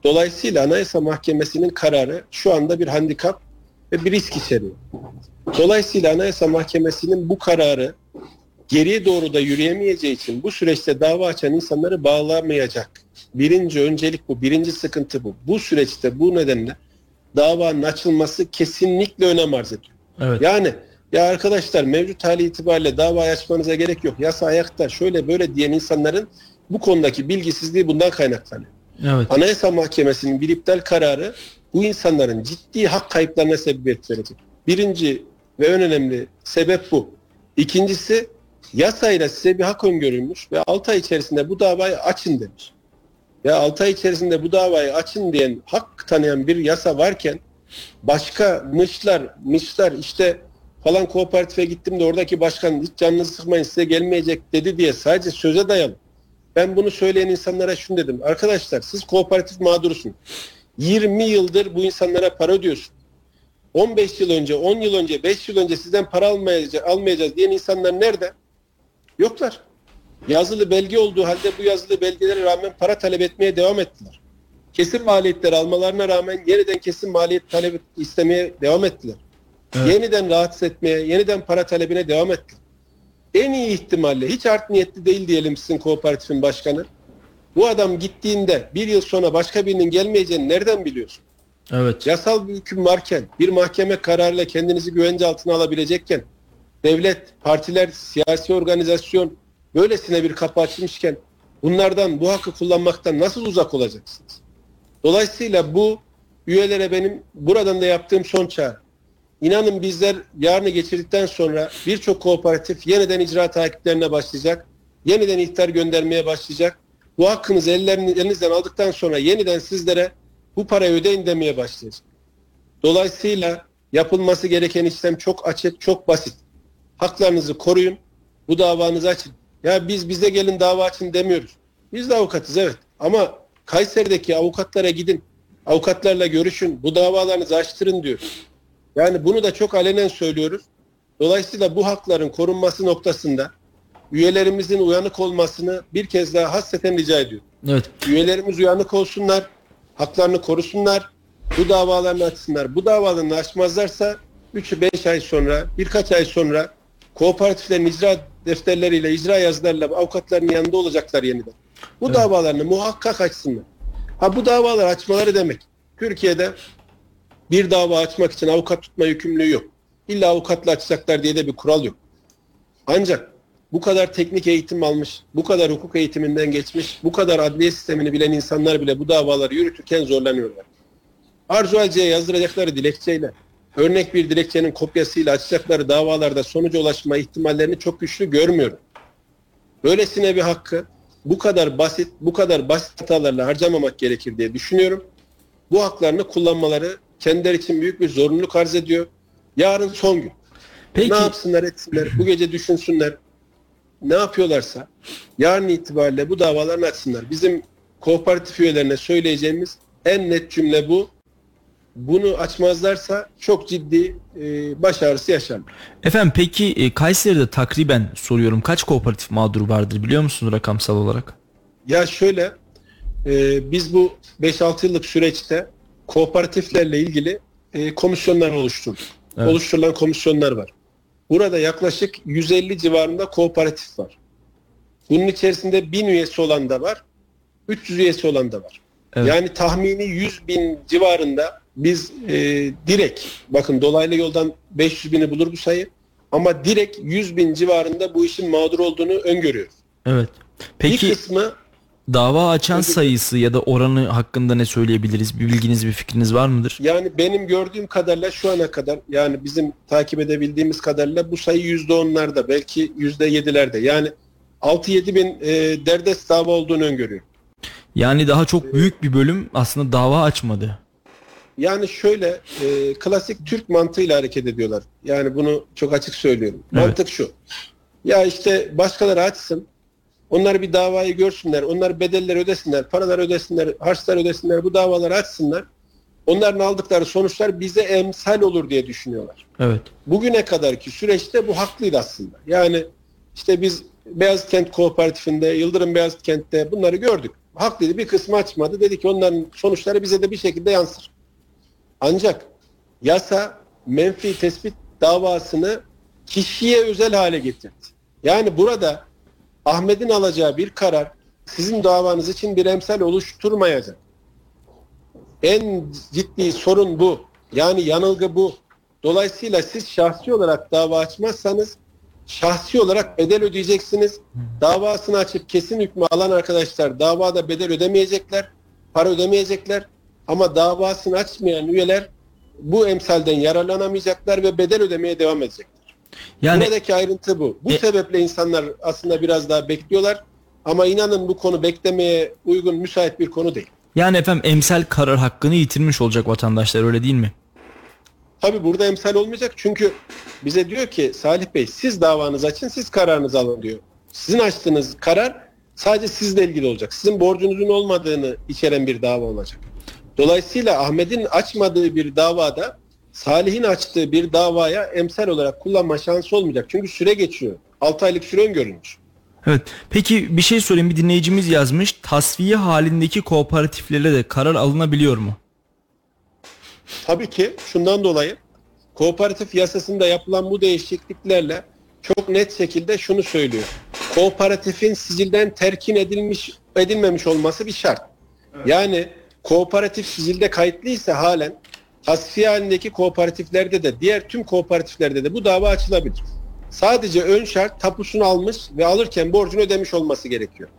Dolayısıyla Anayasa Mahkemesi'nin kararı şu anda bir handikap ve bir risk içeriyor. Dolayısıyla Anayasa Mahkemesi'nin bu kararı geriye doğru da yürüyemeyeceği için bu süreçte dava açan insanları bağlamayacak. Birinci öncelik bu, birinci sıkıntı bu. Bu süreçte bu nedenle davanın açılması kesinlikle önem arz ediyor. Evet. Yani ya arkadaşlar mevcut hali itibariyle dava açmanıza gerek yok. Yasa ayakta şöyle böyle diyen insanların bu konudaki bilgisizliği bundan kaynaklanıyor. Evet. Anayasa Mahkemesi'nin bir iptal kararı bu insanların ciddi hak kayıplarına sebebiyet verecek. Birinci ve en önemli sebep bu. İkincisi yasayla size bir hak öngörülmüş ve 6 ay içerisinde bu davayı açın demiş. Ya 6 ay içerisinde bu davayı açın diyen hak tanıyan bir yasa varken başka mışlar, mışlar işte falan kooperatife gittim de oradaki başkan hiç canınızı sıkmayın size gelmeyecek dedi diye sadece söze dayalı. Ben bunu söyleyen insanlara şunu dedim. Arkadaşlar siz kooperatif mağdurusun. 20 yıldır bu insanlara para ödüyorsun. 15 yıl önce, 10 yıl önce, 5 yıl önce sizden para almayacağız, almayacağız diyen insanlar nerede? Yoklar. Yazılı belge olduğu halde bu yazılı belgelere rağmen para talep etmeye devam ettiler. Kesin maliyetleri almalarına rağmen yeniden kesin maliyet talep istemeye devam ettiler. Evet. Yeniden rahatsız etmeye, yeniden para talebine devam ettiler. En iyi ihtimalle hiç art niyetli değil diyelim sizin kooperatifin başkanı. Bu adam gittiğinde bir yıl sonra başka birinin gelmeyeceğini nereden biliyorsun? Evet. Yasal bir hüküm varken, bir mahkeme kararıyla kendinizi güvence altına alabilecekken, devlet, partiler, siyasi organizasyon böylesine bir kapı açmışken bunlardan, bu hakkı kullanmaktan nasıl uzak olacaksınız? Dolayısıyla bu üyelere benim buradan da yaptığım son çağrı. İnanın bizler yarını geçirdikten sonra birçok kooperatif yeniden icra takiplerine başlayacak. Yeniden ihtar göndermeye başlayacak. Bu hakkınızı ellerinizden aldıktan sonra yeniden sizlere bu parayı ödeyin demeye başlayacak. Dolayısıyla yapılması gereken işlem çok açık, çok basit. Haklarınızı koruyun, bu davanızı açın. Ya biz bize gelin dava açın demiyoruz. Biz de avukatız evet ama Kayseri'deki avukatlara gidin, avukatlarla görüşün, bu davalarınızı açtırın diyor. Yani bunu da çok alenen söylüyoruz. Dolayısıyla bu hakların korunması noktasında üyelerimizin uyanık olmasını bir kez daha hasreten rica ediyorum. Evet. Üyelerimiz uyanık olsunlar, haklarını korusunlar, bu davalarını açsınlar. Bu davalarını açmazlarsa 3-5 ay sonra, birkaç ay sonra kooperatiflerin icra defterleriyle, icra yazılarıyla avukatların yanında olacaklar yeniden. Bu evet. davalarını muhakkak açsınlar. Ha bu davalar açmaları demek. Türkiye'de bir dava açmak için avukat tutma yükümlülüğü yok. İlla avukatla açacaklar diye de bir kural yok. Ancak bu kadar teknik eğitim almış, bu kadar hukuk eğitiminden geçmiş, bu kadar adliye sistemini bilen insanlar bile bu davaları yürütürken zorlanıyorlar. Arzu Alci'ye yazdıracakları dilekçeyle, örnek bir dilekçenin kopyasıyla açacakları davalarda sonuca ulaşma ihtimallerini çok güçlü görmüyorum. Böylesine bir hakkı bu kadar basit, bu kadar basit hatalarla harcamamak gerekir diye düşünüyorum. Bu haklarını kullanmaları kendileri için büyük bir zorunluluk arz ediyor. Yarın son gün. Peki. Ne yapsınlar etsinler, bu gece düşünsünler. Ne yapıyorlarsa yarın itibariyle bu davalarını açsınlar. Bizim kooperatif üyelerine söyleyeceğimiz en net cümle bu. Bunu açmazlarsa çok ciddi e, baş ağrısı yaşar. Efendim peki e, Kayseri'de takriben soruyorum kaç kooperatif mağduru vardır biliyor musunuz rakamsal olarak? Ya şöyle e, biz bu 5-6 yıllık süreçte kooperatiflerle ilgili e, komisyonlar oluşturduk. Evet. Oluşturulan komisyonlar var. Burada yaklaşık 150 civarında kooperatif var. Bunun içerisinde 1000 üyesi olan da var, 300 üyesi olan da var. Evet. Yani tahmini 100 bin civarında biz e, direkt, bakın dolaylı yoldan 500 bini bulur bu sayı ama direkt 100 bin civarında bu işin mağdur olduğunu öngörüyoruz. Evet. Peki bir kısmı Dava açan sayısı ya da oranı hakkında ne söyleyebiliriz? Bir bilginiz, bir fikriniz var mıdır? Yani benim gördüğüm kadarıyla şu ana kadar yani bizim takip edebildiğimiz kadarıyla bu sayı yüzde onlarda belki yüzde yedilerde. Yani 6-7 bin e, derdest dava olduğunu öngörüyor. Yani daha çok büyük bir bölüm aslında dava açmadı. Yani şöyle e, klasik Türk mantığıyla hareket ediyorlar. Yani bunu çok açık söylüyorum. Evet. Mantık şu. Ya işte başkaları açsın onlar bir davayı görsünler, onlar bedeller ödesinler, paralar ödesinler, harçlar ödesinler, bu davaları açsınlar. Onların aldıkları sonuçlar bize emsal olur diye düşünüyorlar. Evet. Bugüne kadarki süreçte bu haklıydı aslında. Yani işte biz Beyaz Kent Kooperatifinde, Yıldırım Beyaz Kent'te bunları gördük. Haklıydı bir kısmı açmadı. Dedi ki onların sonuçları bize de bir şekilde yansır. Ancak yasa menfi tespit davasını kişiye özel hale getirdi. Yani burada Ahmet'in alacağı bir karar sizin davanız için bir emsal oluşturmayacak. En ciddi sorun bu. Yani yanılgı bu. Dolayısıyla siz şahsi olarak dava açmazsanız şahsi olarak bedel ödeyeceksiniz. Davasını açıp kesin hükmü alan arkadaşlar davada bedel ödemeyecekler, para ödemeyecekler. Ama davasını açmayan üyeler bu emsalden yararlanamayacaklar ve bedel ödemeye devam edecekler. Yani, Buradaki ayrıntı bu. Bu e, sebeple insanlar aslında biraz daha bekliyorlar. Ama inanın bu konu beklemeye uygun, müsait bir konu değil. Yani efendim emsal karar hakkını yitirmiş olacak vatandaşlar öyle değil mi? Tabii burada emsal olmayacak çünkü bize diyor ki Salih Bey siz davanızı açın siz kararınızı alın diyor. Sizin açtığınız karar sadece sizle ilgili olacak. Sizin borcunuzun olmadığını içeren bir dava olacak. Dolayısıyla Ahmet'in açmadığı bir davada Salih'in açtığı bir davaya emsal olarak kullanma şansı olmayacak. Çünkü süre geçiyor. 6 aylık süre öngörülmüş. Evet. Peki bir şey sorayım bir dinleyicimiz yazmış. Tasfiye halindeki kooperatiflere de karar alınabiliyor mu? Tabii ki şundan dolayı kooperatif yasasında yapılan bu değişikliklerle çok net şekilde şunu söylüyor. Kooperatifin sicilden terkin edilmiş edilmemiş olması bir şart. Yani kooperatif sicilde kayıtlıysa halen tasfiye halindeki kooperatiflerde de diğer tüm kooperatiflerde de bu dava açılabilir. Sadece ön şart tapusunu almış ve alırken borcunu ödemiş olması gerekiyor.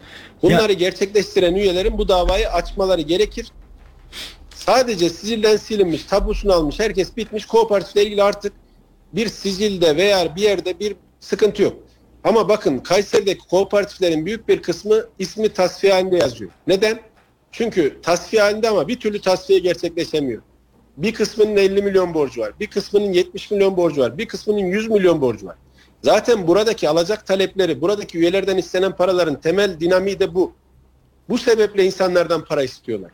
Bunları gerçekleştiren üyelerin bu davayı açmaları gerekir. Sadece sicilden silinmiş, tapusunu almış, herkes bitmiş. Kooperatifle ilgili artık bir sicilde veya bir yerde bir sıkıntı yok. Ama bakın Kayseri'deki kooperatiflerin büyük bir kısmı ismi tasfiye halinde yazıyor. Neden? Çünkü tasfiye halinde ama bir türlü tasfiye gerçekleşemiyor. Bir kısmının 50 milyon borcu var. Bir kısmının 70 milyon borcu var. Bir kısmının 100 milyon borcu var. Zaten buradaki alacak talepleri, buradaki üyelerden istenen paraların temel dinamiği de bu. Bu sebeple insanlardan para istiyorlar.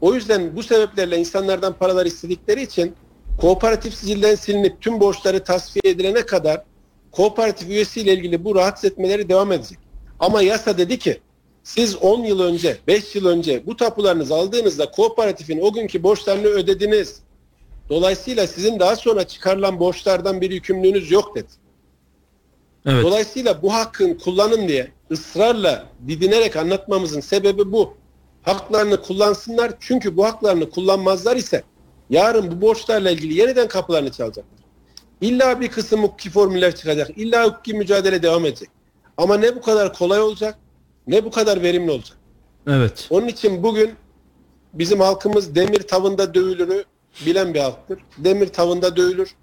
O yüzden bu sebeplerle insanlardan paralar istedikleri için kooperatif sicilden silinip tüm borçları tasfiye edilene kadar kooperatif üyesiyle ilgili bu rahatsız etmeleri devam edecek. Ama yasa dedi ki siz 10 yıl önce, 5 yıl önce bu tapularınızı aldığınızda kooperatifin o günkü borçlarını ödediniz. Dolayısıyla sizin daha sonra çıkarılan borçlardan bir yükümlülüğünüz yok dedi. Evet. Dolayısıyla bu hakkın kullanın diye ısrarla didinerek anlatmamızın sebebi bu. Haklarını kullansınlar çünkü bu haklarını kullanmazlar ise yarın bu borçlarla ilgili yeniden kapılarını çalacaklar. İlla bir kısım hukuki formüller çıkacak. İlla hukuki mücadele devam edecek. Ama ne bu kadar kolay olacak ne bu kadar verimli olacak. Evet. Onun için bugün bizim halkımız demir tavında dövülürü bilen bir halktır. Demir tavında dövülür.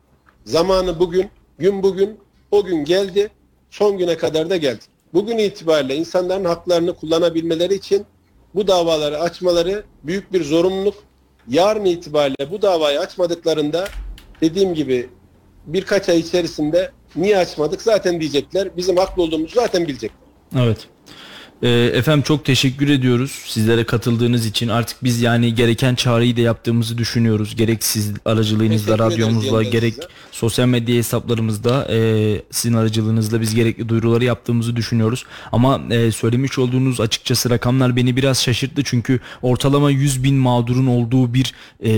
Zamanı bugün, gün bugün, o gün geldi. Son güne kadar da geldi. Bugün itibariyle insanların haklarını kullanabilmeleri için bu davaları açmaları büyük bir zorunluluk. Yarın itibariyle bu davayı açmadıklarında dediğim gibi birkaç ay içerisinde niye açmadık zaten diyecekler. Bizim haklı olduğumuzu zaten bilecekler. Evet. Ee, efendim çok teşekkür ediyoruz sizlere katıldığınız için. Artık biz yani gereken çağrıyı da yaptığımızı düşünüyoruz. Gerek siz aracılığınızla, Teşekkür radyomuzla, gerek size. sosyal medya hesaplarımızda e, sizin aracılığınızla biz gerekli duyuruları yaptığımızı düşünüyoruz. Ama e, söylemiş olduğunuz açıkçası rakamlar beni biraz şaşırttı. Çünkü ortalama 100 bin mağdurun olduğu bir e,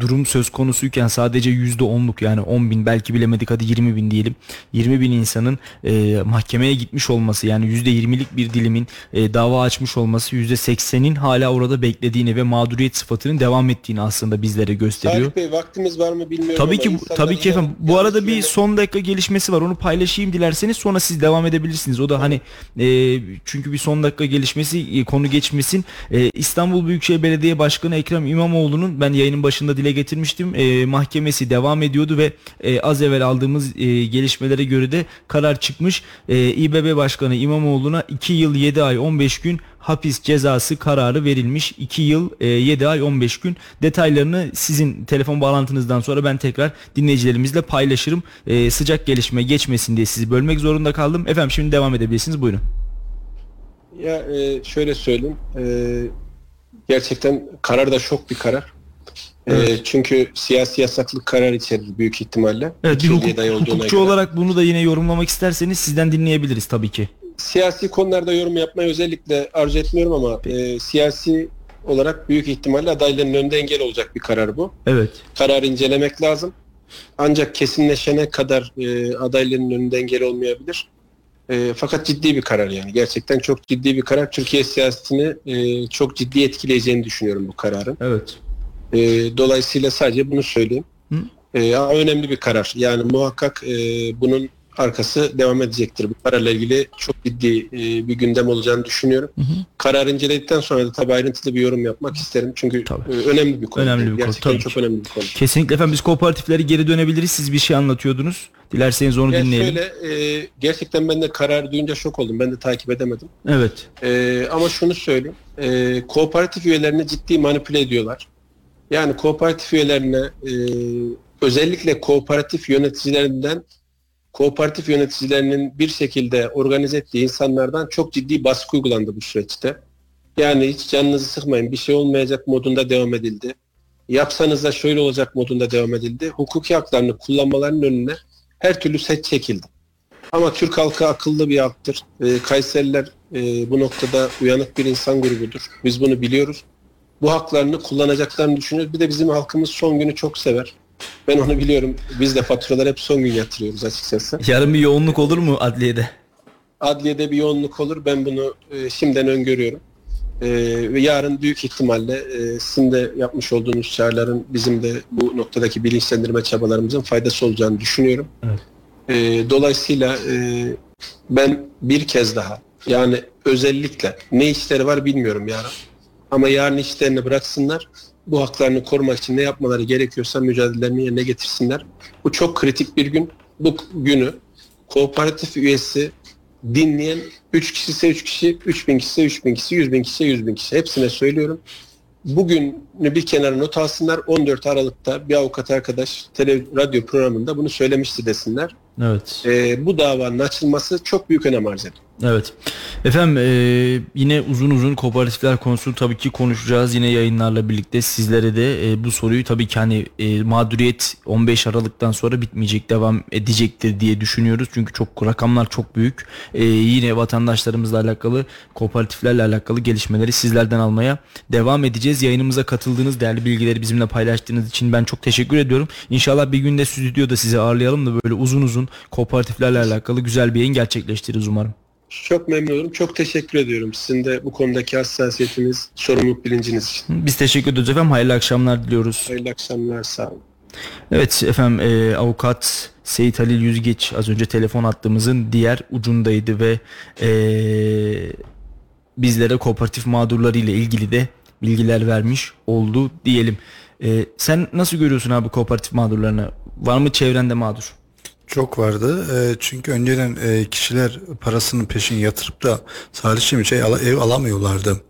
durum söz konusuyken sadece %10'luk yani 10 bin belki bilemedik hadi 20 bin diyelim. 20 bin insanın e, mahkemeye gitmiş olması yani %20'lik bir dilimin e, dava açmış olması %80'in hala orada beklediğini ve mağduriyet sıfatının devam ettiğini aslında bizlere gösteriyor. Salih Bey vaktimiz var mı bilmiyorum Tabii ki tabii ki efendim. Bu arada bir son dakika gelişmesi var. Onu paylaşayım dilerseniz sonra siz devam edebilirsiniz. O da hani e, çünkü bir son dakika gelişmesi e, konu geçmesin. E, İstanbul Büyükşehir Belediye Başkanı Ekrem İmamoğlu'nun ben yayının başında dile getirmiştim. E, mahkemesi devam ediyordu ve e, az evvel aldığımız e, gelişmelere göre de karar çıkmış. E, İBB Başkanı İmamoğlu'na 2 yıl 7 ay 15 gün hapis cezası kararı verilmiş. 2 yıl e, 7 ay 15 gün. Detaylarını sizin telefon bağlantınızdan sonra ben tekrar dinleyicilerimizle paylaşırım. E, sıcak gelişme geçmesin diye sizi bölmek zorunda kaldım. Efendim şimdi devam edebilirsiniz. Buyurun. Ya e, şöyle söyleyeyim. E, gerçekten karar da şok bir karar. E, Evet. çünkü siyasi yasaklık karar içerir büyük ihtimalle. Evet bir hukuk, hukukçu göre. olarak bunu da yine yorumlamak isterseniz sizden dinleyebiliriz tabii ki. Siyasi konularda yorum yapmayı özellikle arzu etmiyorum ama e, siyasi olarak büyük ihtimalle adayların önünde engel olacak bir karar bu. Evet. Kararı incelemek lazım. Ancak kesinleşene kadar e, adayların önünde engel olmayabilir. E, fakat ciddi bir karar yani. Gerçekten çok ciddi bir karar. Türkiye siyasetini e, çok ciddi etkileyeceğini düşünüyorum bu kararın. Evet. E, dolayısıyla sadece bunu söyleyeyim. Hı. E, önemli bir karar. Yani muhakkak e, bunun arkası devam edecektir. Bu kararla ilgili çok ciddi e, bir gündem olacağını düşünüyorum. Hı hı. Kararı inceledikten sonra da tabii ayrıntılı bir yorum yapmak isterim. Çünkü Tabii. e, önemli bir konu. Önemli bir konu, Gerçekten tabii çok ki. önemli bir konu. Kesinlikle efendim biz kooperatiflere geri dönebiliriz. Siz bir şey anlatıyordunuz. Dilerseniz onu Ya dinleyelim. şöyle e, gerçekten ben de karar duyunca şok oldum. Ben de takip edemedim. Evet. E, ama şunu söyleyeyim. E, kooperatif üyelerini ciddi manipüle ediyorlar. Yani kooperatif üyelerine e, özellikle kooperatif yöneticilerinden kooperatif yöneticilerinin bir şekilde organize ettiği insanlardan çok ciddi baskı uygulandı bu süreçte. Yani hiç canınızı sıkmayın bir şey olmayacak modunda devam edildi. Yapsanız da şöyle olacak modunda devam edildi. Hukuki haklarını kullanmalarının önüne her türlü set çekildi. Ama Türk halkı akıllı bir halktır. E, Kayseriler e, bu noktada uyanık bir insan grubudur. Biz bunu biliyoruz. Bu haklarını kullanacaklarını düşünüyoruz. Bir de bizim halkımız son günü çok sever. Ben onu biliyorum. Biz de faturaları hep son gün yatırıyoruz açıkçası. Yarın bir yoğunluk olur mu adliyede? Adliyede bir yoğunluk olur. Ben bunu e, şimdiden öngörüyorum. E, ve yarın büyük ihtimalle e, sizin de yapmış olduğunuz çağrıların bizim de bu noktadaki bilinçlendirme çabalarımızın faydası olacağını düşünüyorum. Evet. E, dolayısıyla e, ben bir kez daha yani özellikle ne işleri var bilmiyorum yarın. Ama yarın işlerini bıraksınlar. Bu haklarını korumak için ne yapmaları gerekiyorsa mücadelelerini yerine getirsinler. Bu çok kritik bir gün. Bu günü kooperatif üyesi dinleyen 3 kişi ise 3 kişi, 3000 kişi ise 3000 kişi, 100 bin kişi ise 100 bin kişi. Hepsine söylüyorum. Bugünü bir kenara not alsınlar. 14 Aralık'ta bir avukat arkadaş tele, radyo programında bunu söylemişti desinler. Evet. Ee, bu davanın açılması çok büyük önem arz ediyor. Evet. Efendim e, yine uzun uzun kooperatifler konusunu tabii ki konuşacağız. Yine yayınlarla birlikte sizlere de e, bu soruyu tabii ki hani e, mağduriyet 15 Aralık'tan sonra bitmeyecek, devam edecektir diye düşünüyoruz. Çünkü çok rakamlar çok büyük. E, yine vatandaşlarımızla alakalı, kooperatiflerle alakalı gelişmeleri sizlerden almaya devam edeceğiz. Yayınımıza katıldığınız, değerli bilgileri bizimle paylaştığınız için ben çok teşekkür ediyorum. İnşallah bir günde stüdyoda sizi ağırlayalım da böyle uzun uzun kooperatiflerle alakalı güzel bir yayın gerçekleştiririz umarım. Çok memnun olurum. Çok teşekkür ediyorum. Sizin de bu konudaki hassasiyetiniz, sorumluluk bilinciniz için. Biz teşekkür ederiz efendim. Hayırlı akşamlar diliyoruz. Hayırlı akşamlar. Sağ olun. Evet efendim e, avukat Seyit Halil Yüzgeç az önce telefon attığımızın diğer ucundaydı ve e, bizlere kooperatif mağdurları ile ilgili de bilgiler vermiş oldu diyelim. E, sen nasıl görüyorsun abi kooperatif mağdurlarını? Var mı çevrende mağdur? Çok vardı. E, çünkü önceden e, kişiler parasının peşini yatırıp da salihçi şey ala, ev alamıyorlardı.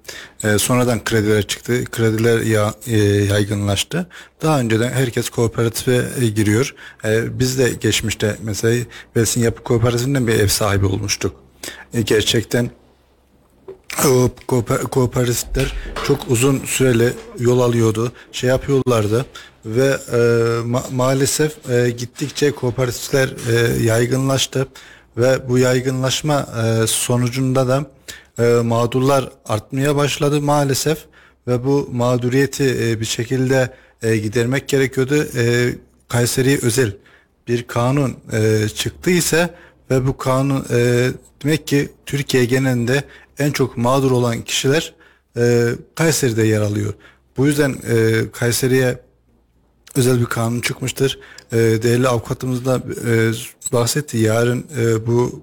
E, sonradan krediler çıktı. Krediler ya, e, yaygınlaştı. Daha önceden herkes kooperatife e, giriyor. E, biz de geçmişte mesela Velsin Yapı Kooperatifinden bir ev sahibi olmuştuk. E, gerçekten kooperatifler çok uzun süreli yol alıyordu. Şey yapıyorlardı ve e, ma- maalesef e, gittikçe kooperatifler e, yaygınlaştı ve bu yaygınlaşma e, sonucunda da e, mağdurlar artmaya başladı maalesef ve bu mağduriyeti e, bir şekilde e, gidermek gerekiyordu. E, Kayseri özel bir kanun e, çıktı ise ve bu kanun e, demek ki Türkiye genelinde en çok mağdur olan kişiler e, Kayseri'de yer alıyor. Bu yüzden e, Kayseri'ye özel bir kanun çıkmıştır. E, değerli avukatımız da e, bahsetti. Yarın e, bu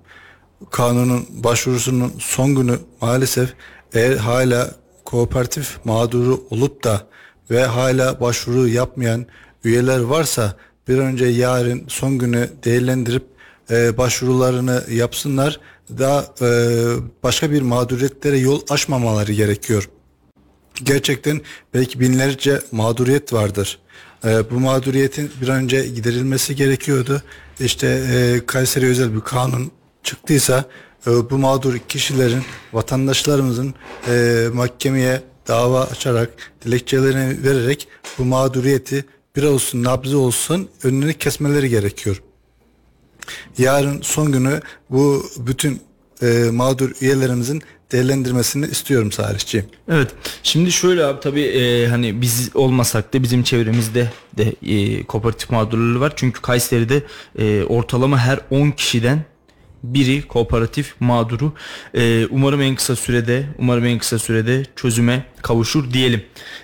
kanunun başvurusunun son günü maalesef eğer hala kooperatif mağduru olup da ve hala başvuru yapmayan üyeler varsa bir önce yarın son günü değerlendirip e, başvurularını yapsınlar. Daha e, başka bir mağduriyetlere yol açmamaları gerekiyor. Gerçekten belki binlerce mağduriyet vardır. E, bu mağduriyetin bir önce giderilmesi gerekiyordu. İşte e, Kayseri özel bir kanun çıktıysa e, bu mağdur kişilerin vatandaşlarımızın e, mahkemeye dava açarak dilekçelerini vererek bu mağduriyeti bir olsun nabzı olsun önünü kesmeleri gerekiyor. Yarın son günü bu bütün e, mağdur üyelerimizin değerlendirmesini istiyorum Salihciğim. Evet. Şimdi şöyle abi tabii e, hani biz olmasak da bizim çevremizde de e, kooperatif mağdurları var. Çünkü Kayseri'de e, ortalama her 10 kişiden biri kooperatif mağduru. E, umarım en kısa sürede umarım en kısa sürede çözüme kavuşur diyelim.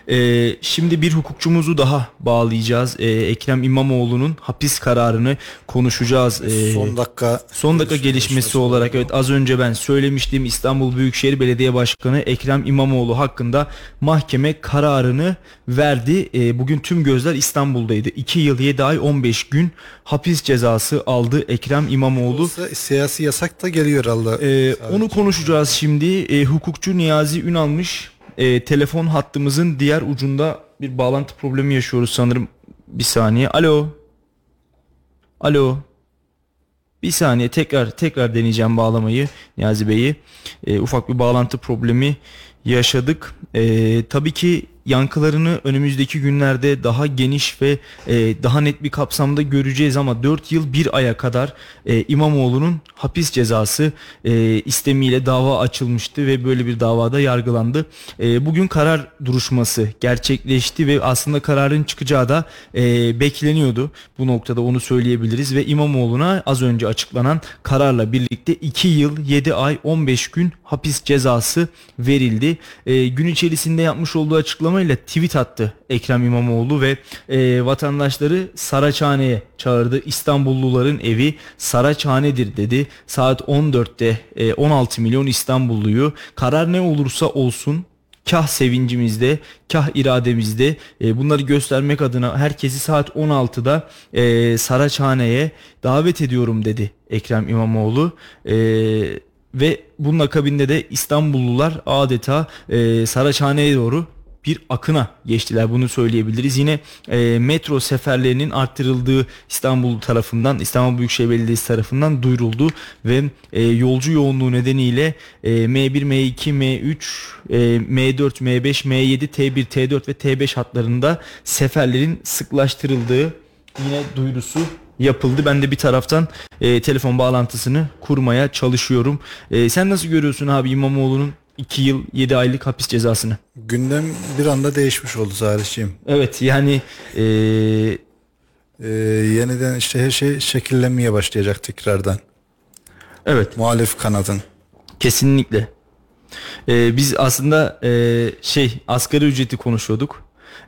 E, şimdi bir hukukçumuzu daha bağlayacağız. E, Ekrem İmamoğlu'nun hapis kararını konuşacağız. E, Son dakika Son dakika gelişmesi olarak evet az önce ben söylemiştim İstanbul Büyükşehir Belediye Başkanı Ekrem İmamoğlu hakkında mahkeme kararını verdi. E, bugün tüm gözler İstanbul'daydı. 2 yıl 7 ay 15 gün hapis cezası aldı Ekrem İmamoğlu. Olsa siyasi yasak da geliyor Allah. Ee, onu konuşacağız şimdi. Ee, hukukçu Niyazi Ünalmış e, telefon hattımızın diğer ucunda bir bağlantı problemi yaşıyoruz sanırım. Bir saniye. Alo. Alo. Bir saniye tekrar tekrar deneyeceğim bağlamayı Niyazi Bey'i. Ee, ufak bir bağlantı problemi yaşadık. Ee, tabii ki yankılarını önümüzdeki günlerde daha geniş ve e, daha net bir kapsamda göreceğiz ama 4 yıl 1 aya kadar e, İmamoğlu'nun hapis cezası e, istemiyle dava açılmıştı ve böyle bir davada yargılandı. E, bugün karar duruşması gerçekleşti ve aslında kararın çıkacağı da e, bekleniyordu. Bu noktada onu söyleyebiliriz ve İmamoğlu'na az önce açıklanan kararla birlikte 2 yıl 7 ay 15 gün hapis cezası verildi. E, gün içerisinde yapmış olduğu açıklamayla tweet attı Ekrem İmamoğlu ve e, vatandaşları Saraçhane'ye çağırdı. İstanbulluların evi Saraçhane'dir dedi. Saat 14'te e, 16 milyon İstanbulluyu karar ne olursa olsun kah sevincimizde, kah irademizde e, bunları göstermek adına herkesi saat 16'da e, Saraçhane'ye davet ediyorum dedi Ekrem İmamoğlu. E, ve bunun akabinde de İstanbullular adeta e, Saraçhane'ye doğru bir akına geçtiler bunu söyleyebiliriz. Yine e, metro seferlerinin arttırıldığı İstanbul tarafından İstanbul Büyükşehir Belediyesi tarafından duyuruldu ve e, yolcu yoğunluğu nedeniyle e, M1, M2, M3, e, M4, M5, M7, T1, T4 ve T5 hatlarında seferlerin sıklaştırıldığı yine duyurusu yapıldı. Ben de bir taraftan e, telefon bağlantısını kurmaya çalışıyorum. E, sen nasıl görüyorsun abi İmamoğlu'nun 2 yıl 7 aylık hapis cezasını? Gündem bir anda değişmiş oldu Salihciğim. Evet yani e, Ee, yeniden işte her şey şekillenmeye başlayacak tekrardan. evet Muhalif kanadın. kesinlikle. E, biz aslında e, şey asgari ücreti konuşuyorduk.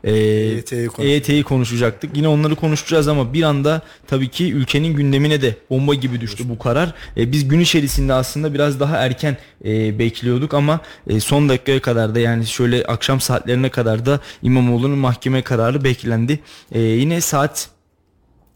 E, EYT'yi. EYT'yi konuşacaktık. Yine onları konuşacağız ama bir anda tabii ki ülkenin gündemine de bomba gibi düştü bu karar. E, biz gün içerisinde aslında biraz daha erken e, bekliyorduk ama e, son dakikaya kadar da yani şöyle akşam saatlerine kadar da İmamoğlu'nun mahkeme kararı beklendi. E, yine saat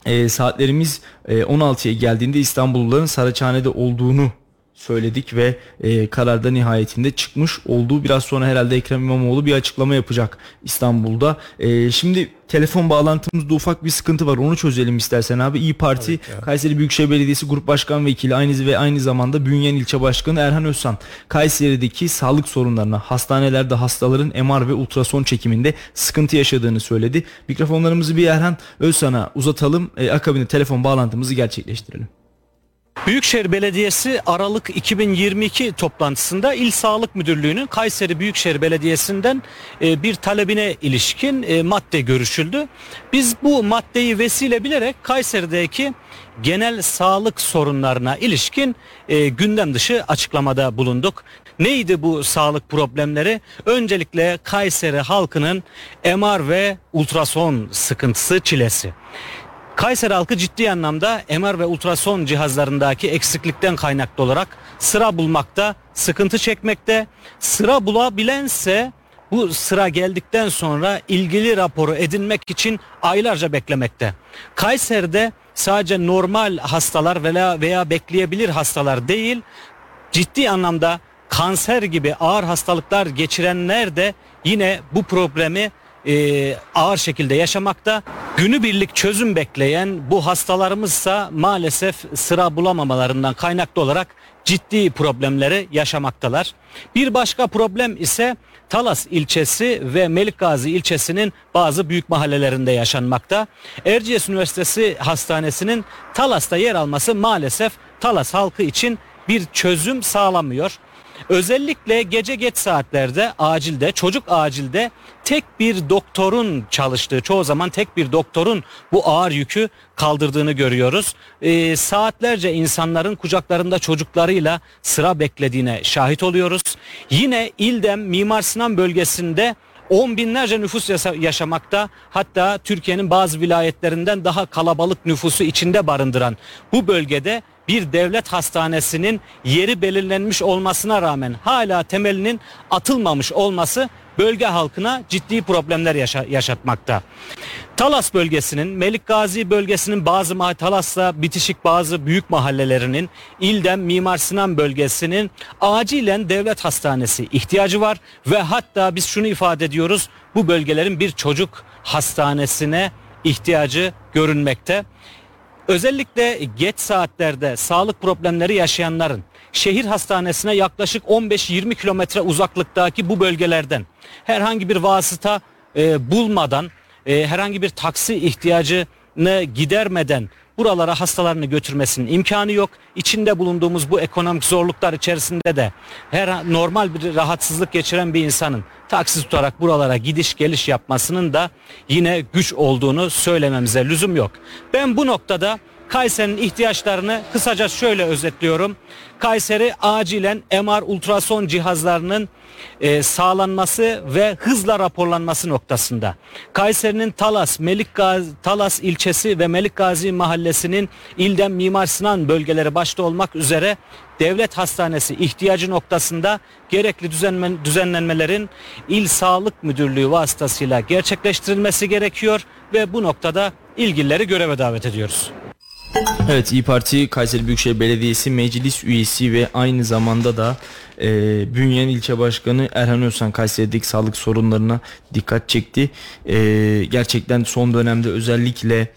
e, saatlerimiz e, 16'ya geldiğinde İstanbulluların Saraçhane'de olduğunu söyledik ve e, kararda nihayetinde çıkmış olduğu biraz sonra herhalde Ekrem İmamoğlu bir açıklama yapacak İstanbul'da. E, şimdi telefon bağlantımızda ufak bir sıkıntı var onu çözelim istersen abi. İyi Parti Kayseri Büyükşehir Belediyesi Grup Başkan Vekili aynı ve aynı zamanda Bünyen İlçe Başkanı Erhan Özsan Kayseri'deki sağlık sorunlarına hastanelerde hastaların MR ve ultrason çekiminde sıkıntı yaşadığını söyledi. Mikrofonlarımızı bir Erhan Özsan'a uzatalım. E, akabinde telefon bağlantımızı gerçekleştirelim. Büyükşehir Belediyesi Aralık 2022 toplantısında İl Sağlık Müdürlüğü'nün Kayseri Büyükşehir Belediyesi'nden e, bir talebine ilişkin e, madde görüşüldü. Biz bu maddeyi vesile bilerek Kayseri'deki genel sağlık sorunlarına ilişkin e, gündem dışı açıklamada bulunduk. Neydi bu sağlık problemleri? Öncelikle Kayseri halkının MR ve ultrason sıkıntısı çilesi. Kayseri halkı ciddi anlamda MR ve ultrason cihazlarındaki eksiklikten kaynaklı olarak sıra bulmakta sıkıntı çekmekte. Sıra bulabilense bu sıra geldikten sonra ilgili raporu edinmek için aylarca beklemekte. Kayseri'de sadece normal hastalar veya veya bekleyebilir hastalar değil, ciddi anlamda kanser gibi ağır hastalıklar geçirenler de yine bu problemi e, ağır şekilde yaşamakta. Günübirlik çözüm bekleyen bu hastalarımızsa maalesef sıra bulamamalarından kaynaklı olarak ciddi problemleri yaşamaktalar. Bir başka problem ise Talas ilçesi ve Melikgazi ilçesinin bazı büyük mahallelerinde yaşanmakta. Erciyes Üniversitesi Hastanesi'nin Talas'ta yer alması maalesef Talas halkı için bir çözüm sağlamıyor. Özellikle gece geç saatlerde acilde çocuk acilde tek bir doktorun çalıştığı çoğu zaman tek bir doktorun bu ağır yükü kaldırdığını görüyoruz. Ee, saatlerce insanların kucaklarında çocuklarıyla sıra beklediğine şahit oluyoruz. Yine İldem Mimar Sinan bölgesinde on binlerce nüfus yaşamakta hatta Türkiye'nin bazı vilayetlerinden daha kalabalık nüfusu içinde barındıran bu bölgede bir devlet hastanesinin yeri belirlenmiş olmasına rağmen hala temelinin atılmamış olması bölge halkına ciddi problemler yaşa- yaşatmakta. Talas bölgesinin, Melik Gazi bölgesinin bazı Talas'la bitişik bazı büyük mahallelerinin, İldem Mimar Sinan bölgesinin acilen devlet hastanesi ihtiyacı var ve hatta biz şunu ifade ediyoruz. Bu bölgelerin bir çocuk hastanesine ihtiyacı görünmekte. Özellikle geç saatlerde sağlık problemleri yaşayanların şehir hastanesine yaklaşık 15-20 kilometre uzaklıktaki bu bölgelerden herhangi bir vasıta e, bulmadan e, herhangi bir taksi ihtiyacını gidermeden buralara hastalarını götürmesinin imkanı yok. İçinde bulunduğumuz bu ekonomik zorluklar içerisinde de her normal bir rahatsızlık geçiren bir insanın taksi tutarak buralara gidiş geliş yapmasının da yine güç olduğunu söylememize lüzum yok. Ben bu noktada Kayseri'nin ihtiyaçlarını kısaca şöyle özetliyorum. Kayseri acilen MR ultrason cihazlarının e, sağlanması ve hızla raporlanması noktasında. Kayseri'nin Talas, Melik Gazi, Talas ilçesi ve Melik Gazi mahallesinin ilden Mimar Sinan bölgeleri başta olmak üzere devlet hastanesi ihtiyacı noktasında gerekli düzenlen, düzenlenmelerin il sağlık müdürlüğü vasıtasıyla gerçekleştirilmesi gerekiyor ve bu noktada ilgilileri göreve davet ediyoruz. Evet İyi Parti Kayseri Büyükşehir Belediyesi meclis üyesi ve aynı zamanda da e, Bünyen ilçe başkanı Erhan Özsan Kayseri'deki sağlık sorunlarına dikkat çekti. E, gerçekten son dönemde özellikle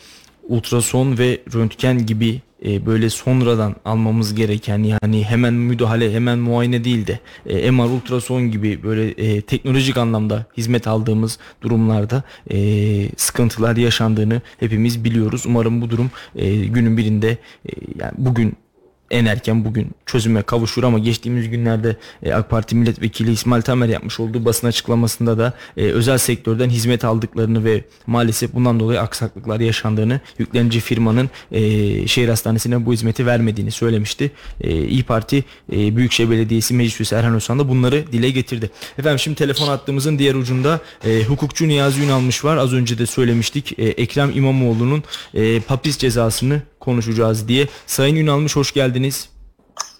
ultrason ve röntgen gibi e, böyle sonradan almamız gereken yani hemen müdahale hemen muayene değil de e, MR ultrason gibi böyle e, teknolojik anlamda hizmet aldığımız durumlarda e, sıkıntılar yaşandığını hepimiz biliyoruz. Umarım bu durum e, günün birinde e, yani bugün en erken bugün çözüme kavuşur ama geçtiğimiz günlerde e, AK Parti milletvekili İsmail Tamer yapmış olduğu basın açıklamasında da e, özel sektörden hizmet aldıklarını ve maalesef bundan dolayı aksaklıklar yaşandığını yüklenici firmanın e, şehir hastanesine bu hizmeti vermediğini söylemişti. İyi Parti Büyükşehir Belediyesi Meclis Üyesi Erhan Özkan da bunları dile getirdi. Efendim şimdi telefon attığımızın diğer ucunda e, hukukçu Niyazi Ünalmış var. Az önce de söylemiştik. Ekrem İmamoğlu'nun e, cezasını konuşacağız diye. Sayın Ünalmış hoş geldiniz.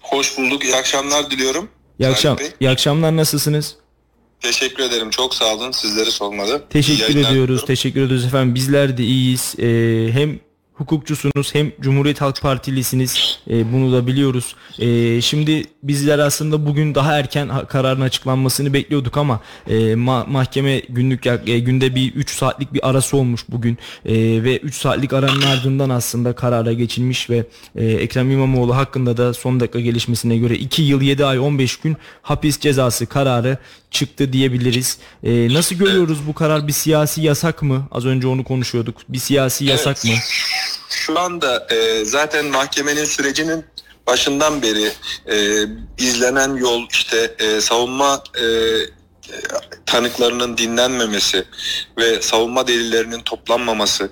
Hoş bulduk. İyi akşamlar diliyorum. İyi, akşam, iyi akşamlar nasılsınız? Teşekkür ederim. Çok sağ olun. Sizleri sormalı. Teşekkür ediyoruz. Diliyorum. Teşekkür ediyoruz efendim. Bizler de iyiyiz. Ee, hem hukukçusunuz hem Cumhuriyet Halk Partilisiniz e, bunu da biliyoruz. E, şimdi bizler aslında bugün daha erken kararın açıklanmasını bekliyorduk ama e, ma- mahkeme günlük e, günde bir 3 saatlik bir arası olmuş bugün e, ve 3 saatlik aranın ardından aslında karara geçilmiş ve e, Ekrem İmamoğlu hakkında da son dakika gelişmesine göre 2 yıl 7 ay 15 gün hapis cezası kararı çıktı diyebiliriz. E, nasıl görüyoruz bu karar bir siyasi yasak mı? Az önce onu konuşuyorduk. Bir siyasi yasak mı? Şu anda e, zaten mahkemenin sürecinin başından beri e, izlenen yol işte e, savunma e, tanıklarının dinlenmemesi ve savunma delillerinin toplanmaması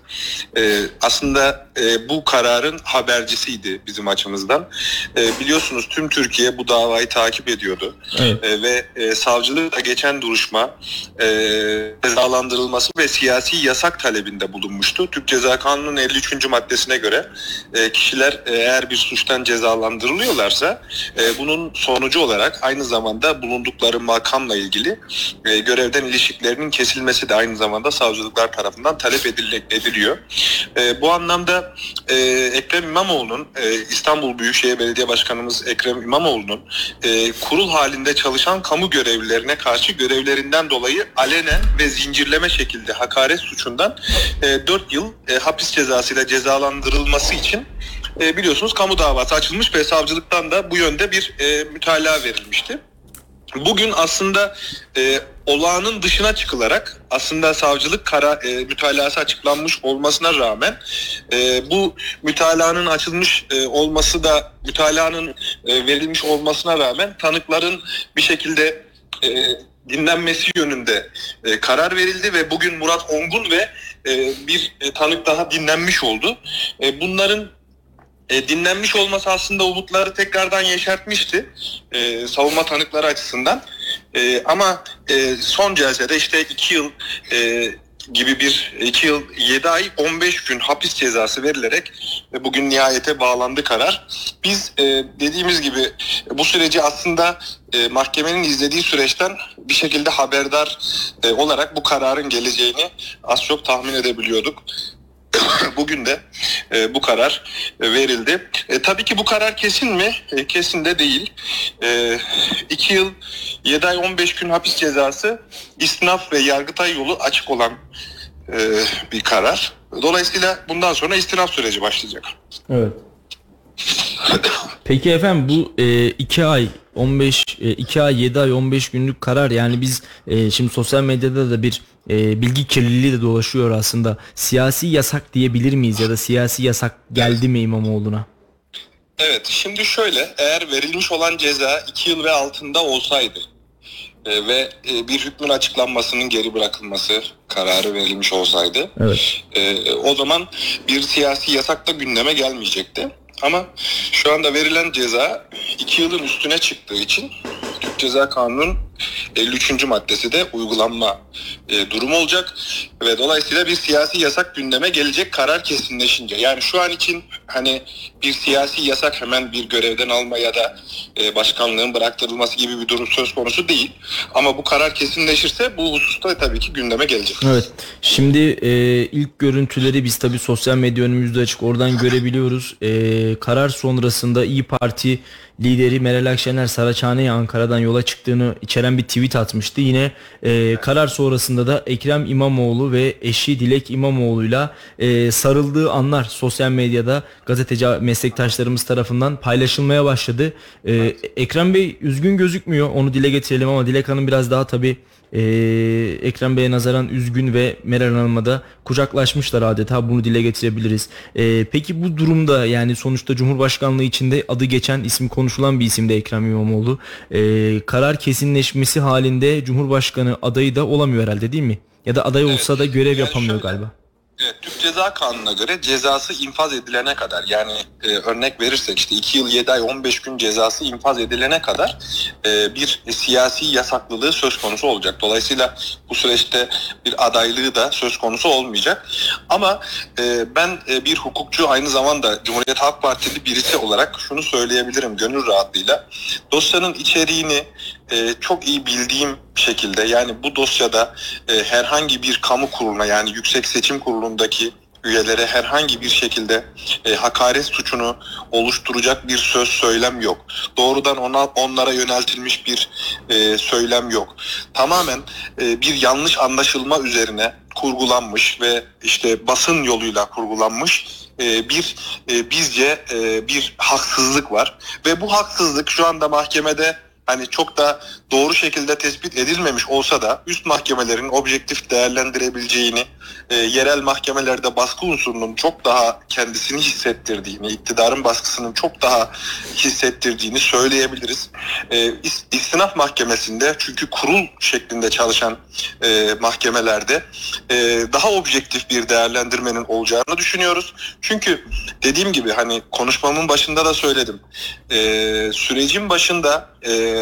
e, aslında e, bu kararın habercisiydi bizim açımızdan. E, biliyorsunuz tüm Türkiye bu davayı takip ediyordu evet. e, ve e, savcılıkla geçen duruşma e, cezalandırılması ve siyasi yasak talebinde bulunmuştu. Türk Ceza Kanunu'nun 53. maddesine göre e, kişiler eğer bir suçtan cezalandırılıyorlarsa e, bunun sonucu olarak aynı zamanda bulundukları makamla ilgili e, görevden ilişkilerinin kesilmesi de aynı zamanda savcılıklar tarafından talep ediliyor. E, bu anlamda e, Ekrem İmamoğlu'nun e, İstanbul Büyükşehir Belediye Başkanımız Ekrem İmamoğlu'nun e, kurul halinde çalışan kamu görevlilerine karşı görevlerinden dolayı alenen ve zincirleme şekilde hakaret suçundan e, 4 yıl e, hapis cezasıyla cezalandırılması için e, biliyorsunuz kamu davası açılmış ve savcılıktan da bu yönde bir e, mütalaa verilmişti. Bugün aslında e, olağanın dışına çıkılarak aslında savcılık kara e, mütalası açıklanmış olmasına rağmen e, bu mütalanın açılmış e, olması da mütalanın e, verilmiş olmasına rağmen tanıkların bir şekilde e, dinlenmesi yönünde e, karar verildi ve bugün Murat Ongun ve e, bir e, tanık daha dinlenmiş oldu. E, bunların e, dinlenmiş olması aslında umutları tekrardan yeşertmişti e, savunma tanıkları açısından. E, ama e, son celsede işte iki yıl e, gibi bir iki yıl yedi ay 15 gün hapis cezası verilerek e, bugün nihayete bağlandı karar. Biz e, dediğimiz gibi bu süreci aslında e, mahkemenin izlediği süreçten bir şekilde haberdar e, olarak bu kararın geleceğini az çok tahmin edebiliyorduk. Bugün de e, bu karar e, verildi. E, tabii ki bu karar kesin mi? E, kesin de değil. E, iki yıl 7 ay 15 gün hapis cezası istinaf ve yargıtay yolu açık olan e, bir karar. Dolayısıyla bundan sonra istinaf süreci başlayacak. Evet. Peki efendim bu 2 e, ay 15 2 e, ay 7 ay 15 günlük karar yani biz e, şimdi sosyal medyada da bir e, bilgi kirliliği de dolaşıyor aslında. Siyasi yasak diyebilir miyiz ya da siyasi yasak geldi mi İmamoğlu'na? Evet şimdi şöyle eğer verilmiş olan ceza 2 yıl ve altında olsaydı e, ve e, bir hükmün açıklanmasının geri bırakılması kararı verilmiş olsaydı Evet. e, o zaman bir siyasi yasak da gündeme gelmeyecekti. Ama şu anda verilen ceza 2 yılın üstüne çıktığı için Türk Ceza Kanunu'nun 53. maddesi de uygulanma e, durumu olacak ve dolayısıyla bir siyasi yasak gündeme gelecek karar kesinleşince. Yani şu an için hani bir siyasi yasak hemen bir görevden alma ya da e, başkanlığın bıraktırılması gibi bir durum söz konusu değil. Ama bu karar kesinleşirse bu hususta tabii ki gündeme gelecek. Evet. Şimdi e, ilk görüntüleri biz tabii sosyal medya önümüzde açık oradan görebiliyoruz. E, karar sonrasında İyi Parti lideri Meral Akşener Saraçhane'ye Ankara'dan yola çıktığını içeren bir tweet atmıştı. Yine e, karar sonrasında da Ekrem İmamoğlu ve eşi Dilek İmamoğlu'yla e, sarıldığı anlar sosyal medyada gazeteci meslektaşlarımız tarafından paylaşılmaya başladı. E, Ekrem Bey üzgün gözükmüyor onu dile getirelim ama Dilek Hanım biraz daha tabii ee, Ekrem Bey'e nazaran üzgün ve Meral Hanım'a da kucaklaşmışlar adeta bunu dile getirebiliriz. Ee, peki bu durumda yani sonuçta Cumhurbaşkanlığı içinde adı geçen isim konuşulan bir isimde Ekrem İmamoğlu. Ee, karar kesinleşmesi halinde Cumhurbaşkanı adayı da olamıyor herhalde değil mi? Ya da aday olsa da görev yapamıyor galiba. Evet, Türk Ceza Kanunu'na göre cezası infaz edilene kadar yani e, örnek verirsek işte 2 yıl 7 ay 15 gün cezası infaz edilene kadar e, bir siyasi yasaklılığı söz konusu olacak. Dolayısıyla bu süreçte bir adaylığı da söz konusu olmayacak. Ama e, ben e, bir hukukçu aynı zamanda Cumhuriyet Halk Partili birisi olarak şunu söyleyebilirim gönül rahatlığıyla. Dosyanın içeriğini e, çok iyi bildiğim şekilde yani bu dosyada e, herhangi bir kamu kuruluna yani Yüksek Seçim Kurulu'ndaki üyelere herhangi bir şekilde e, hakaret suçunu oluşturacak bir söz söylem yok. Doğrudan ona onlara yöneltilmiş bir e, söylem yok. Tamamen e, bir yanlış anlaşılma üzerine kurgulanmış ve işte basın yoluyla kurgulanmış e, bir e, bizce e, bir haksızlık var ve bu haksızlık şu anda mahkemede hani çok da doğru şekilde tespit edilmemiş olsa da üst mahkemelerin objektif değerlendirebileceğini, e, yerel mahkemelerde baskı unsurunun çok daha kendisini hissettirdiğini, iktidarın baskısının çok daha hissettirdiğini söyleyebiliriz. E, is- istinaf mahkemesinde çünkü kurul şeklinde çalışan e, mahkemelerde e, daha objektif bir değerlendirmenin olacağını düşünüyoruz. Çünkü dediğim gibi hani konuşmamın başında da söyledim. E, sürecin başında e,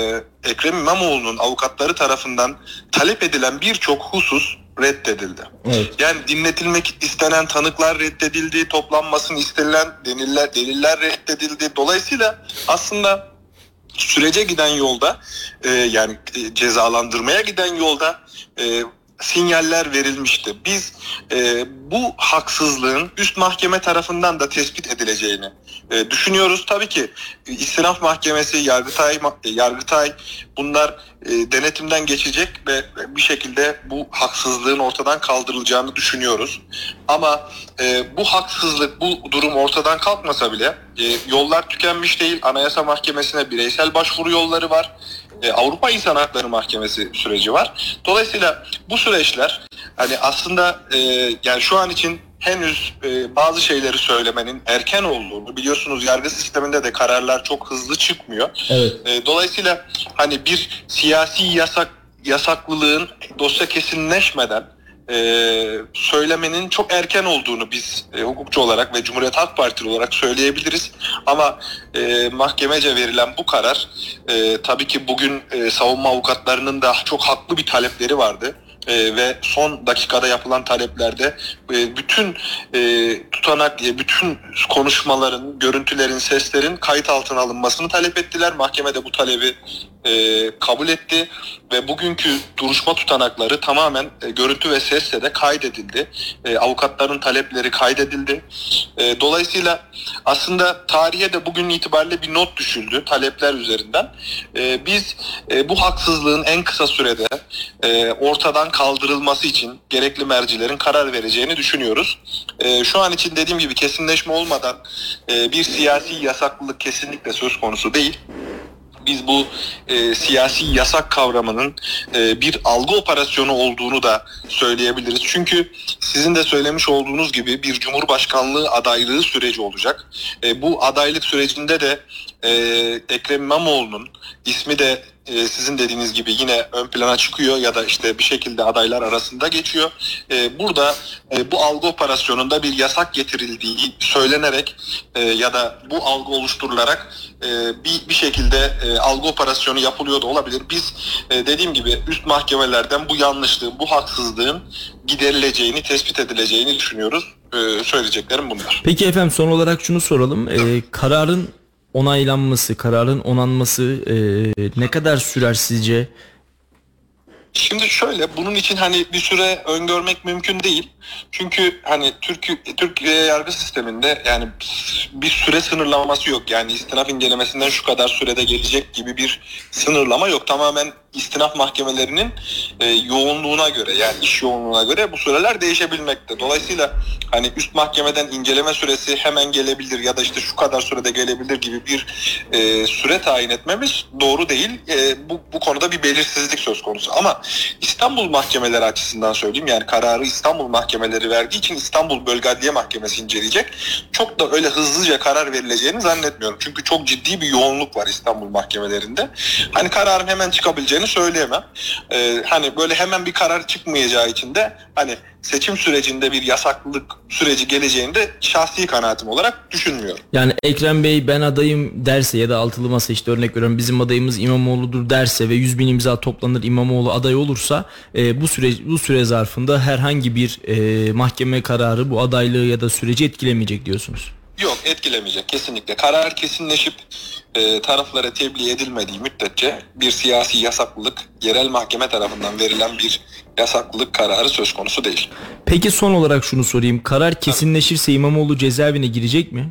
Ekrem İmamoğlu'nun avukatları tarafından talep edilen birçok husus reddedildi. Evet. Yani dinletilmek istenen tanıklar reddedildi, toplanmasını istenilen deliller, deliller reddedildi. Dolayısıyla aslında sürece giden yolda e, yani e, cezalandırmaya giden yolda e, sinyaller verilmişti. Biz e, bu haksızlığın üst mahkeme tarafından da tespit edileceğini e, düşünüyoruz. Tabii ki e, istinaf mahkemesi, Yargıtay, e, Yargıtay bunlar e, denetimden geçecek ve bir şekilde bu haksızlığın ortadan kaldırılacağını düşünüyoruz. Ama e, bu haksızlık, bu durum ortadan kalkmasa bile e, yollar tükenmiş değil. Anayasa Mahkemesi'ne bireysel başvuru yolları var. E, Avrupa İnsan Hakları Mahkemesi süreci var. Dolayısıyla bu süreçler hani aslında e, yani şu an için henüz e, bazı şeyleri söylemenin erken olduğunu biliyorsunuz yargı sisteminde de kararlar çok hızlı çıkmıyor. Evet. E, dolayısıyla hani bir siyasi yasak yasaklılığın dosya kesinleşmeden e, söylemenin çok erken olduğunu biz e, hukukçu olarak ve Cumhuriyet Halk Partili olarak söyleyebiliriz. Ama e, mahkemece verilen bu karar e, tabii ki bugün e, savunma avukatlarının da çok haklı bir talepleri vardı. E, ve son dakikada yapılan taleplerde e, bütün e, tutanak, e, bütün konuşmaların, görüntülerin, seslerin kayıt altına alınmasını talep ettiler. Mahkeme de bu talebi e, kabul etti ve bugünkü duruşma tutanakları tamamen e, görüntü ve sesle de kaydedildi. E, avukatların talepleri kaydedildi. E, dolayısıyla aslında tarihe de bugün itibariyle bir not düşüldü talepler üzerinden. E, biz e, bu haksızlığın en kısa sürede e, ortadan kaldırılması için gerekli mercilerin karar vereceğini düşünüyoruz. E, şu an için dediğim gibi kesinleşme olmadan e, bir siyasi yasaklılık kesinlikle söz konusu değil. biz bu e, siyasi yasak kavramının e, bir algı operasyonu olduğunu da söyleyebiliriz. Çünkü sizin de söylemiş olduğunuz gibi bir cumhurbaşkanlığı adaylığı süreci olacak. E, bu adaylık sürecinde de e, Ekrem İmamoğlu'nun ismi de e, sizin dediğiniz gibi yine ön plana çıkıyor ya da işte bir şekilde adaylar arasında geçiyor. E, burada e, bu algı operasyonunda bir yasak getirildiği söylenerek e, ya da bu algı oluşturularak e, bir, bir şekilde e, algı operasyonu yapılıyor da olabilir. Biz e, dediğim gibi üst mahkemelerden bu yanlışlığın, bu haksızlığın giderileceğini, tespit edileceğini düşünüyoruz. E, söyleyeceklerim bunlar. Peki efendim son olarak şunu soralım. Ee, kararın onaylanması, kararın onanması e, ne kadar sürer sizce? Şimdi şöyle bunun için hani bir süre öngörmek mümkün değil. Çünkü hani Türk Türkiye yargı sisteminde yani bir süre sınırlaması yok. Yani istinaf incelemesinden şu kadar sürede gelecek gibi bir sınırlama yok. Tamamen istinaf mahkemelerinin e, yoğunluğuna göre yani iş yoğunluğuna göre bu süreler değişebilmekte. Dolayısıyla hani üst mahkemeden inceleme süresi hemen gelebilir ya da işte şu kadar sürede gelebilir gibi bir e, süre tayin etmemiz doğru değil. E, bu, bu konuda bir belirsizlik söz konusu. Ama İstanbul mahkemeleri açısından söyleyeyim yani kararı İstanbul mahkemeleri verdiği için İstanbul Bölge Adliye Mahkemesi inceleyecek. Çok da öyle hızlıca karar verileceğini zannetmiyorum. Çünkü çok ciddi bir yoğunluk var İstanbul mahkemelerinde. Hani kararın hemen çıkabileceğini söyleyemem. Ee, hani böyle hemen bir karar çıkmayacağı için de hani seçim sürecinde bir yasaklılık süreci geleceğini de şahsi kanaatim olarak düşünmüyorum. Yani Ekrem Bey ben adayım derse ya da altılı masa işte örnek veriyorum bizim adayımız İmamoğlu'dur derse ve 100 bin imza toplanır İmamoğlu aday olursa e, bu süre bu süre zarfında herhangi bir e, mahkeme kararı bu adaylığı ya da süreci etkilemeyecek diyorsunuz. Yok etkilemeyecek kesinlikle. Karar kesinleşip e, taraflara tebliğ edilmediği müddetçe bir siyasi yasaklılık yerel mahkeme tarafından verilen bir yasaklılık kararı söz konusu değil. Peki son olarak şunu sorayım. Karar kesinleşirse İmamoğlu cezaevine girecek mi?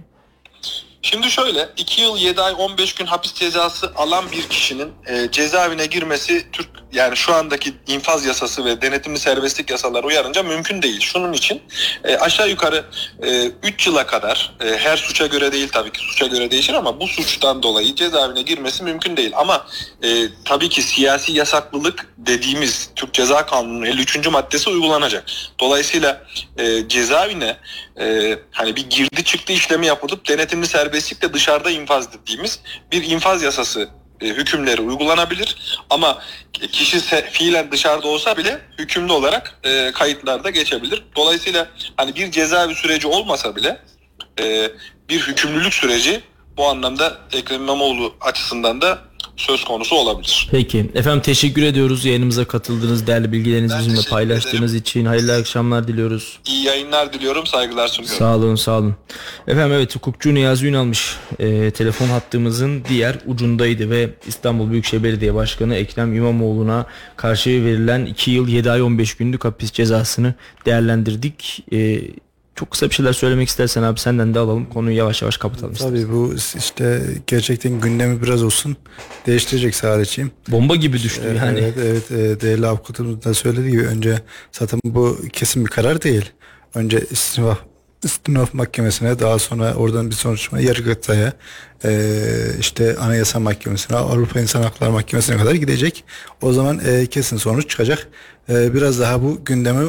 Şimdi şöyle 2 yıl 7 ay 15 gün hapis cezası alan bir kişinin e, cezaevine girmesi Türk yani şu andaki infaz yasası ve denetimli serbestlik yasaları uyarınca mümkün değil. Şunun için e, aşağı yukarı 3 e, yıla kadar e, her suça göre değil tabii ki suça göre değişir ama bu suçtan dolayı cezaevine girmesi mümkün değil. Ama e, tabii ki siyasi yasaklılık dediğimiz Türk Ceza Kanunu'nun 53. maddesi uygulanacak. Dolayısıyla e, cezaevine e, hani bir girdi çıktı işlemi yapılıp denetimli serbestlikle dışarıda infaz dediğimiz bir infaz yasası e, hükümleri uygulanabilir ama kişi fiilen dışarıda olsa bile hükümlü olarak e, kayıtlarda geçebilir. Dolayısıyla hani bir cezaevi süreci olmasa bile e, bir hükümlülük süreci bu anlamda Ekrem İmamoğlu açısından da söz konusu olabilir. Peki. Efendim teşekkür ediyoruz yayınımıza katıldığınız değerli bilgilerinizi ben bizimle paylaştığınız ederim. için. Hayırlı akşamlar diliyoruz. İyi yayınlar diliyorum. Saygılar sunuyorum. Sağ olun sağ olun. Efendim evet hukukçu Niyazi Ünalmış e, telefon hattımızın diğer ucundaydı ve İstanbul Büyükşehir Belediye Başkanı Ekrem İmamoğlu'na karşı verilen 2 yıl 7 ay 15 günlük hapis cezasını değerlendirdik. E, çok kısa bir şeyler söylemek istersen abi senden de alalım. Konuyu yavaş yavaş kapatalım. Tabii istersen. bu işte gerçekten gündemi biraz olsun değiştirecek sadece. Bomba gibi düştü evet, yani. Evet evet e, değerli avukatımız da söylediği gibi önce zaten bu kesin bir karar değil. Önce istinaf istinaf mahkemesine daha sonra oradan bir sonuçma yargıtaya e, işte anayasa mahkemesine Avrupa İnsan Hakları Mahkemesi'ne kadar gidecek. O zaman e, kesin sonuç çıkacak. E, biraz daha bu gündemi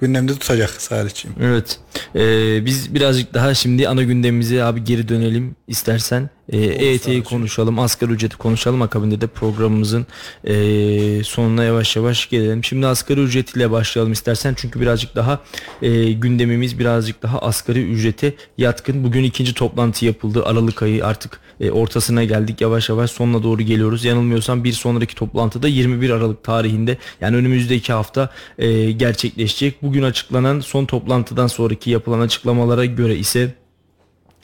gündemde tutacak Salih'ciğim. Evet. Ee, biz birazcık daha şimdi ana gündemimize abi geri dönelim istersen. Ee, EYT'yi konuşalım, asgari ücreti konuşalım. Akabinde de programımızın e, sonuna yavaş yavaş gelelim. Şimdi asgari ücret ile başlayalım istersen. Çünkü birazcık daha e, gündemimiz birazcık daha asgari ücrete yatkın. Bugün ikinci toplantı yapıldı. Aralık ayı artık e, ortasına geldik. Yavaş yavaş sonuna doğru geliyoruz. Yanılmıyorsam bir sonraki toplantıda 21 Aralık tarihinde yani önümüzdeki hafta e, gerçekleşecek. Bugün açıklanan son toplantıdan sonraki yapılan açıklamalara göre ise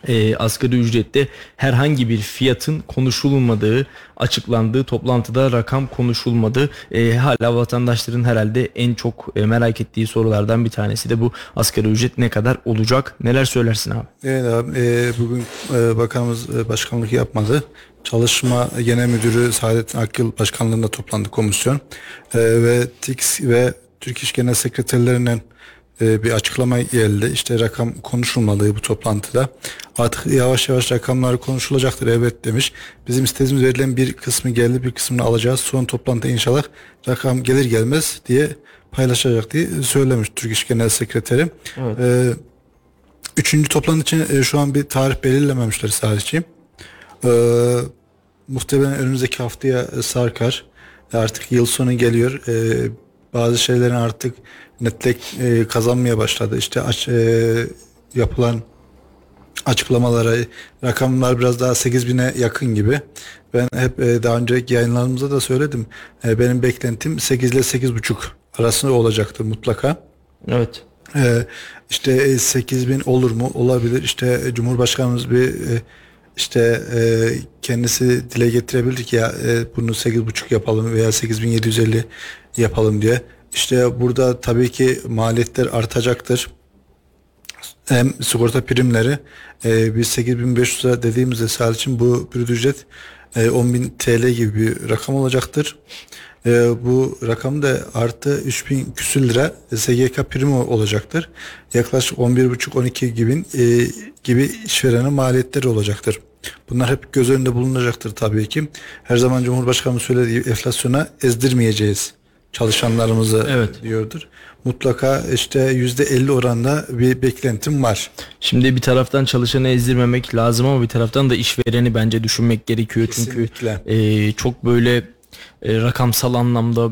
e, asgari ücrette herhangi bir fiyatın konuşulmadığı açıklandığı toplantıda rakam konuşulmadı. E, hala vatandaşların herhalde en çok e, merak ettiği sorulardan bir tanesi de bu asgari ücret ne kadar olacak? Neler söylersin abi? Evet abi e, bugün e, bakanımız e, başkanlık yapmadı. Çalışma Genel Müdürü Saadettin Akgül başkanlığında toplandı komisyon e, ve TİKS ve Türk İş Genel Sekreterlerinden e, bir açıklama geldi. İşte rakam konuşulmadığı bu toplantıda. Artık yavaş yavaş rakamlar konuşulacaktır evet demiş. Bizim istediğimiz verilen bir kısmı geldi bir kısmını alacağız. Son toplantıda inşallah rakam gelir gelmez diye paylaşacak diye söylemiş Türk İş Genel Sekreteri. Evet. Ee, üçüncü toplantı için e, şu an bir tarih belirlememişler sadece. Ee, muhtemelen önümüzdeki haftaya sarkar. Artık yıl sonu geliyor. Ee, bazı şeylerin artık netlik e, kazanmaya başladı. İşte aç, e, yapılan açıklamalara rakamlar biraz daha 8000'e yakın gibi. Ben hep e, daha önceki yayınlarımızda da söyledim. E, benim beklentim 8 ile 8,5 arasında olacaktır mutlaka. Evet. E, işte 8000 olur mu? Olabilir. İşte Cumhurbaşkanımız bir e, işte e, kendisi dile getirebilir ki ya e, bunu 8,5 yapalım veya 8750 yapalım diye. İşte burada tabii ki maliyetler artacaktır. Hem sigorta primleri e, biz 8500 lira dediğimizde sağ için bu bir ücret e, 10.000 TL gibi bir rakam olacaktır. E, bu rakam da artı 3000 küsür lira SGK primi olacaktır. Yaklaşık 11,5-12 gibi e, gibi işverenin maliyetleri olacaktır. Bunlar hep göz önünde bulunacaktır tabii ki. Her zaman Cumhurbaşkanı söylediği enflasyona ezdirmeyeceğiz çalışanlarımızı evet. diyordur. Mutlaka işte yüzde 50 oranda bir beklentim var. Şimdi bir taraftan çalışanı ezdirmemek lazım ama bir taraftan da işvereni bence düşünmek gerekiyor. Kesinlikle. Çünkü e, çok böyle e, rakamsal anlamda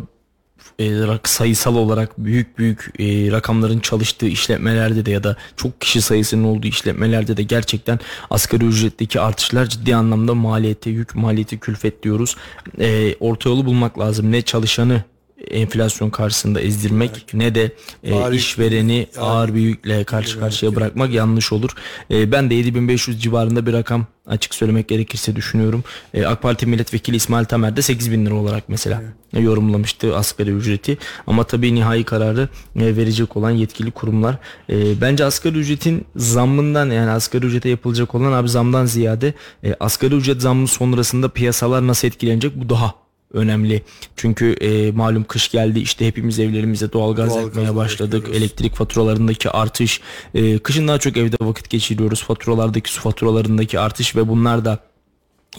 e, sayısal olarak büyük büyük e, rakamların çalıştığı işletmelerde de ya da çok kişi sayısının olduğu işletmelerde de gerçekten asgari ücretteki artışlar ciddi anlamda maliyete yük maliyeti külfet diyoruz. E, orta yolu bulmak lazım. Ne çalışanı enflasyon karşısında ezdirmek evet. ne de e, işvereni yani, ağır bir yükle karşı karşıya bırakmak yanlış olur. E, ben de 7500 civarında bir rakam açık söylemek gerekirse düşünüyorum. E, AK Parti milletvekili İsmail Tamer de 8000 lira olarak mesela evet. yorumlamıştı asgari ücreti. Ama tabii nihai kararı e, verecek olan yetkili kurumlar. E, bence asgari ücretin zammından yani asgari ücrete yapılacak olan abi zamdan ziyade e, asgari ücret zammı sonrasında piyasalar nasıl etkilenecek bu daha önemli. Çünkü e, malum kış geldi işte hepimiz evlerimize doğalgaz Doğal yakmaya başladık. Elektrik faturalarındaki artış, e, kışın daha çok evde vakit geçiriyoruz. Faturalardaki su faturalarındaki artış ve bunlar da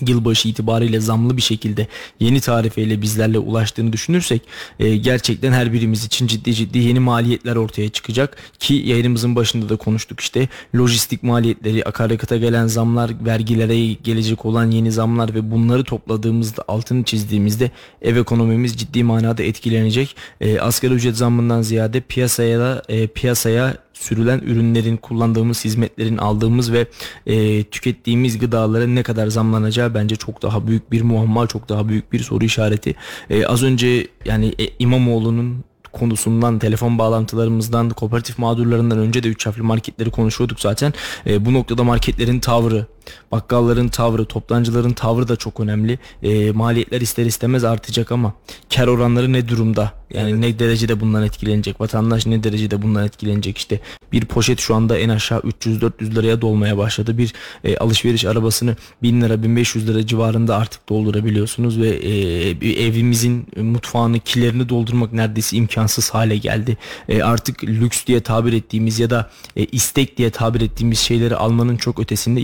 yılbaşı itibariyle zamlı bir şekilde yeni tarifeyle bizlerle ulaştığını düşünürsek e, gerçekten her birimiz için ciddi ciddi yeni maliyetler ortaya çıkacak. Ki yayınımızın başında da konuştuk işte lojistik maliyetleri akaryakıta gelen zamlar vergilere gelecek olan yeni zamlar ve bunları topladığımızda altını çizdiğimizde ev ekonomimiz ciddi manada etkilenecek. E, asgari ücret zammından ziyade piyasaya da e, piyasaya sürülen ürünlerin, kullandığımız hizmetlerin, aldığımız ve e, tükettiğimiz gıdaların ne kadar zamlanacağı bence çok daha büyük bir muamma, çok daha büyük bir soru işareti. E, az önce yani e, İmamoğlu'nun konusundan, telefon bağlantılarımızdan, kooperatif mağdurlarından önce de üç harfli marketleri konuşuyorduk zaten. E, bu noktada marketlerin tavrı, bakkalların tavrı, toptancıların tavrı da çok önemli. E, maliyetler ister istemez artacak ama kar oranları ne durumda? Yani evet. ne derecede bundan etkilenecek? Vatandaş ne derecede bundan etkilenecek? İşte bir poşet şu anda en aşağı 300-400 liraya dolmaya başladı. Bir e, alışveriş arabasını 1000 lira 1500 lira civarında artık doldurabiliyorsunuz ve e, evimizin mutfağını kilerini doldurmak neredeyse imkansız hale geldi. E, artık lüks diye tabir ettiğimiz ya da e, istek diye tabir ettiğimiz şeyleri almanın çok ötesinde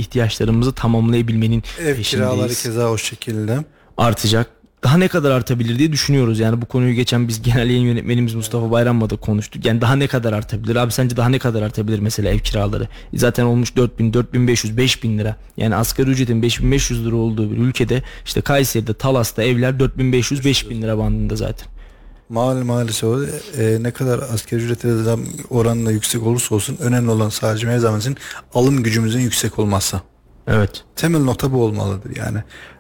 ihtiyaçlarımızı tamamlayabilmenin Ev peşindeyiz. kiraları keza o şekilde. Artacak daha ne kadar artabilir diye düşünüyoruz. Yani bu konuyu geçen biz genel yayın yönetmenimiz Mustafa Bayram'la da konuştuk. Yani daha ne kadar artabilir? Abi sence daha ne kadar artabilir mesela ev kiraları? Zaten olmuş 4000, 4500, 5000 lira. Yani asgari ücretin 5500 lira olduğu bir ülkede işte Kayseri'de, Talas'ta evler 4500, 5000 lira bandında zaten. Mal maalesef e, ne kadar asgari ücrete zam oranla yüksek olursa olsun önemli olan sadece her zaman için alım gücümüzün yüksek olması. Evet. Temel nokta bu olmalıdır yani.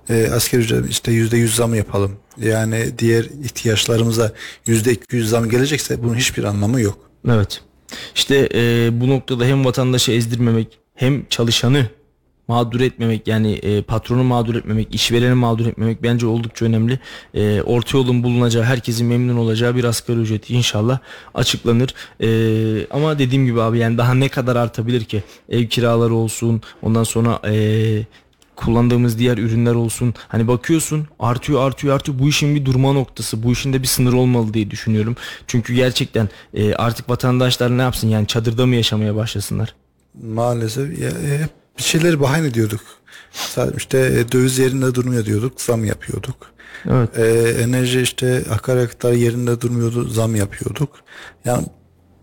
E, asgari ücret işte yüzde yüz zam yapalım. Yani diğer ihtiyaçlarımıza yüzde iki yüz zam gelecekse bunun hiçbir anlamı yok. Evet. İşte e, bu noktada hem vatandaşı ezdirmemek hem çalışanı mağdur etmemek yani e, patronu mağdur etmemek, işvereni mağdur etmemek bence oldukça önemli. E, orta yolun bulunacağı, herkesin memnun olacağı bir asgari ücreti inşallah açıklanır. E, ama dediğim gibi abi yani daha ne kadar artabilir ki? Ev kiraları olsun, ondan sonra e, kullandığımız diğer ürünler olsun. Hani bakıyorsun artıyor artıyor artıyor. Bu işin bir durma noktası. Bu işin de bir sınır olmalı diye düşünüyorum. Çünkü gerçekten e, artık vatandaşlar ne yapsın yani çadırda mı yaşamaya başlasınlar? Maalesef ya, hep bir şeyleri bahane diyorduk. Sadece işte e, döviz yerinde durmuyor diyorduk, zam yapıyorduk. Evet. Ee, enerji işte akaryakıtlar yerinde durmuyordu, zam yapıyorduk. Yani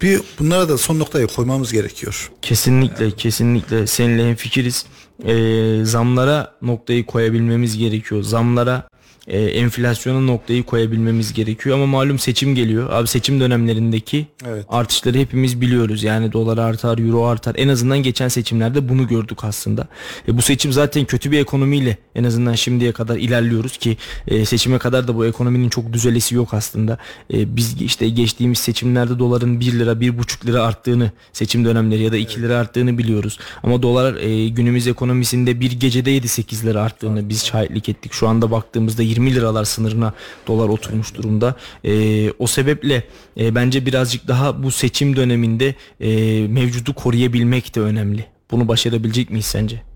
bir bunlara da son noktayı koymamız gerekiyor. Kesinlikle kesinlikle seninle hemfikiriz. Ee, zamlara noktayı koyabilmemiz gerekiyor. Zamlara e, enflasyona noktayı koyabilmemiz gerekiyor ama malum seçim geliyor. Abi seçim dönemlerindeki Evet. artışları hepimiz biliyoruz. Yani dolar artar, euro artar. En azından geçen seçimlerde bunu gördük aslında. E, bu seçim zaten kötü bir ekonomiyle en azından şimdiye kadar ilerliyoruz ki e, seçime kadar da bu ekonominin çok düzelesi yok aslında. E, biz işte geçtiğimiz seçimlerde doların 1 lira, 1,5 lira arttığını seçim dönemleri ya da 2 lira arttığını biliyoruz. Ama dolar e, günümüz ekonomisinde bir gecede 7-8 lira arttığını biz şahitlik ettik. Şu anda baktığımızda 20 liralar sınırına dolar oturmuş durumda. E, o sebeple e, bence birazcık daha bu seçim döneminde e, mevcudu koruyabilmek de önemli. Bunu başarabilecek miyiz sence?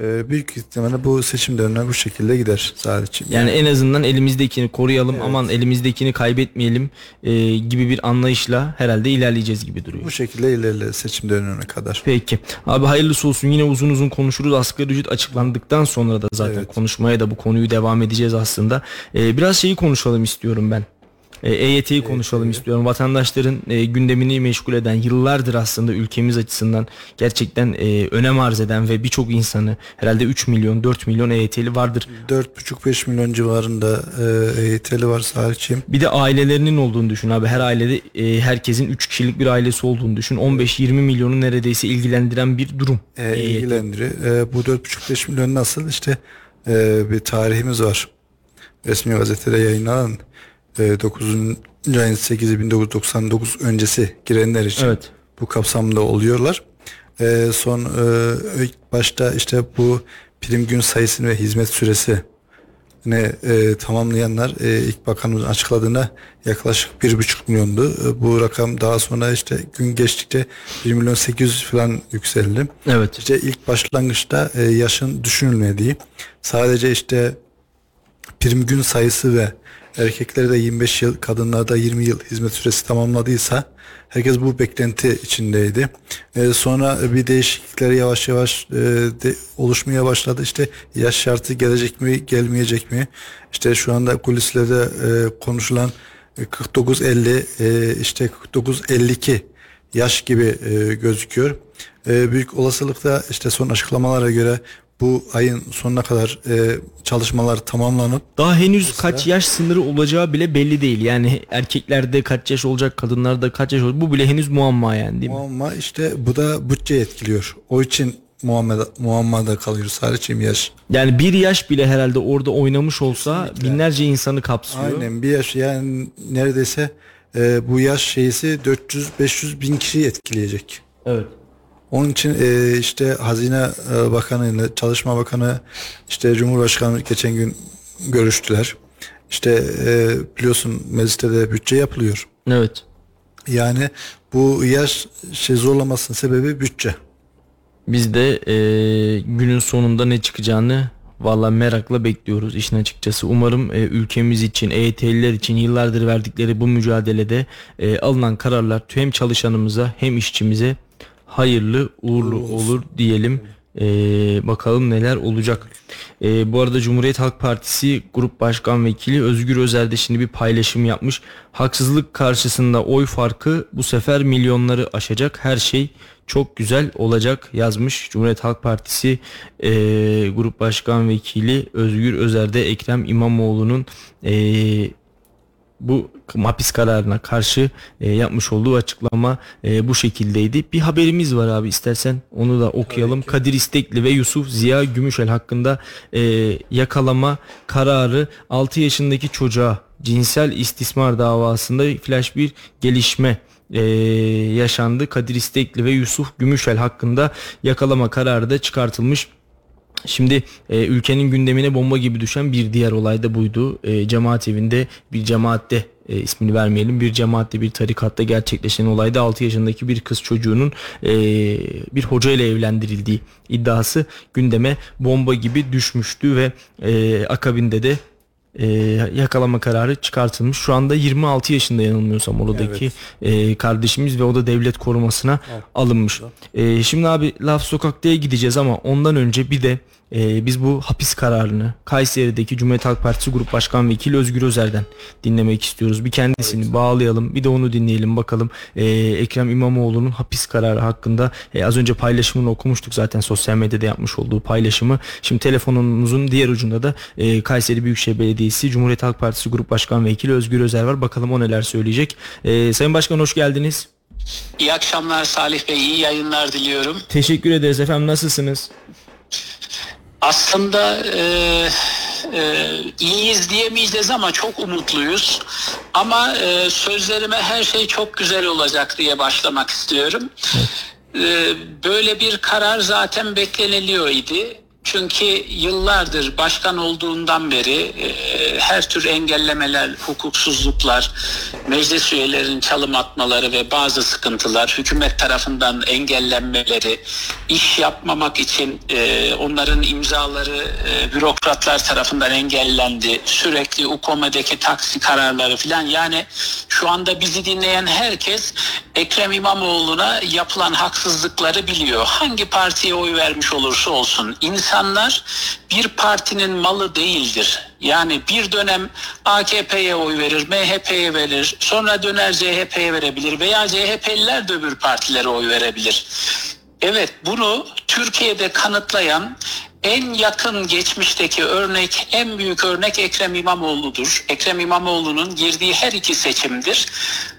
Ee, büyük ihtimalle bu seçim dönemine bu şekilde gider sadece. Yani en azından elimizdekini koruyalım aman elimizdekini kaybetmeyelim e, gibi bir anlayışla herhalde ilerleyeceğiz gibi duruyor. bu şekilde ilerler seçim dönemine kadar. Peki. Abi hayırlısı olsun. Yine uzun uzun konuşuruz. Asgari ücret açıklandıktan sonra da zaten Evet. konuşmaya da bu konuyu devam edeceğiz aslında. Ee, biraz şeyi konuşalım istiyorum ben. Ee, EYT'yi konuşalım istiyorum. Vatandaşların e, gündemini meşgul eden, yıllardır aslında ülkemiz açısından gerçekten e, önem arz eden ve birçok insanı herhalde 3 milyon, 4 milyon EYT'li vardır. 4,5-5 milyon civarında e, EYT'li var Salih'ciğim. Bir de ailelerinin olduğunu düşün abi. Her ailede e, herkesin 3 kişilik bir ailesi olduğunu düşün. 15-20 milyonu neredeyse ilgilendiren bir durum. E, EYT. ilgilendiriyor. E, bu 4,5-5 milyon nasıl? İşte e, bir tarihimiz var. Resmi gazetede yayınlanan e, 9. ayın 8'i 1999 öncesi girenler için Evet. bu kapsamda oluyorlar. E, son e, başta işte bu prim gün sayısını ve hizmet süresi ne e, tamamlayanlar e, ilk bakanımızın açıkladığında yaklaşık 1,5 milyondu. E, bu rakam daha sonra işte gün geçtikçe 1 milyon 800 falan yükseldi. Evet. İşte ilk başlangıçta e, yaşın düşünülmediği sadece işte prim gün sayısı ve erkeklerde 25 yıl kadınlarda 20 yıl hizmet süresi tamamladıysa herkes bu beklenti içindeydi. E, sonra bir değişiklikler yavaş yavaş e, de, oluşmaya başladı. İşte yaş şartı gelecek mi gelmeyecek mi? İşte şu anda kulislerde e, konuşulan e, 49-50 e, işte 49-52 yaş gibi e, gözüküyor. E, büyük olasılıkla işte son açıklamalara göre bu ayın sonuna kadar e, çalışmalar tamamlanıp Daha henüz kaç yaş sınırı olacağı bile belli değil. Yani erkeklerde kaç yaş olacak, kadınlarda kaç yaş olacak bu bile henüz muamma yani değil mi? ama işte bu da bütçe etkiliyor. O için muammada, muammada kalıyor sadece yaş. Yani bir yaş bile herhalde orada oynamış olsa binlerce insanı kapsıyor. Aynen bir yaş yani neredeyse e, bu yaş şeysi 400-500 bin kişiyi etkileyecek. Evet. Onun için e, işte Hazine e, Bakanı ile Çalışma Bakanı işte Cumhurbaşkanı geçen gün görüştüler. İşte e, biliyorsun mecliste de bütçe yapılıyor. Evet. Yani bu yaş şey zorlamasının sebebi bütçe. Biz de e, günün sonunda ne çıkacağını valla merakla bekliyoruz işin açıkçası. Umarım e, ülkemiz için, EYT'liler için yıllardır verdikleri bu mücadelede e, alınan kararlar hem çalışanımıza hem işçimize hayırlı uğurlu olur diyelim. E, bakalım neler olacak. E, bu arada Cumhuriyet Halk Partisi Grup Başkan Vekili Özgür Özer de şimdi bir paylaşım yapmış. Haksızlık karşısında oy farkı bu sefer milyonları aşacak. Her şey çok güzel olacak yazmış Cumhuriyet Halk Partisi e, Grup Başkan Vekili Özgür Özer'de Ekrem İmamoğlu'nun e, bu hapis kararına karşı e, yapmış olduğu açıklama e, bu şekildeydi. Bir haberimiz var abi istersen onu da okuyalım. Kadir İstekli ve Yusuf Ziya Gümüşel hakkında e, yakalama kararı 6 yaşındaki çocuğa cinsel istismar davasında flash bir gelişme e, yaşandı. Kadir İstekli ve Yusuf Gümüşel hakkında yakalama kararı da çıkartılmış. Şimdi e, ülkenin gündemine bomba gibi düşen bir diğer olay da buydu. E, cemaat evinde bir cemaatte e, ismini vermeyelim bir cemaatte bir tarikatta gerçekleşen olayda 6 yaşındaki bir kız çocuğunun e, bir hoca ile evlendirildiği iddiası gündeme bomba gibi düşmüştü ve e, akabinde de e, yakalama kararı çıkartılmış. Şu anda 26 yaşında yanılmıyorsam oradaki e, kardeşimiz ve o da devlet korumasına alınmış. E, şimdi abi laf sokaktaya gideceğiz ama ondan önce bir de e, biz bu hapis kararını Kayseri'deki Cumhuriyet Halk Partisi Grup Başkan Vekili Özgür Özer'den dinlemek istiyoruz. Bir kendisini bağlayalım bir de onu dinleyelim bakalım e, Ekrem İmamoğlu'nun hapis kararı hakkında e, az önce paylaşımını okumuştuk zaten sosyal medyada yapmış olduğu paylaşımı. Şimdi telefonumuzun diğer ucunda da e, Kayseri Büyükşehir Belediyesi Cumhuriyet Halk Partisi Grup Başkan Vekili Özgür Özer var. Bakalım o neler söyleyecek. E, Sayın Başkan hoş geldiniz. İyi akşamlar Salih Bey, iyi yayınlar diliyorum. Teşekkür ederiz efendim nasılsınız? Aslında e, e, iyiyiz diyemeyeceğiz ama çok umutluyuz. Ama e, sözlerime her şey çok güzel olacak diye başlamak istiyorum. E, böyle bir karar zaten bekleniliyor idi. Çünkü yıllardır başkan olduğundan beri e, her tür engellemeler, hukuksuzluklar, meclis üyelerinin çalım atmaları ve bazı sıkıntılar, hükümet tarafından engellenmeleri, iş yapmamak için e, onların imzaları e, bürokratlar tarafından engellendi. Sürekli UKOME'deki taksi kararları filan yani şu anda bizi dinleyen herkes Ekrem İmamoğlu'na yapılan haksızlıkları biliyor. Hangi partiye oy vermiş olursa olsun insanlar bir partinin malı değildir. Yani bir dönem AKP'ye oy verir, MHP'ye verir, sonra döner CHP'ye verebilir veya CHP'liler de öbür partilere oy verebilir. Evet bunu Türkiye'de kanıtlayan en yakın geçmişteki örnek, en büyük örnek Ekrem İmamoğlu'dur. Ekrem İmamoğlu'nun girdiği her iki seçimdir.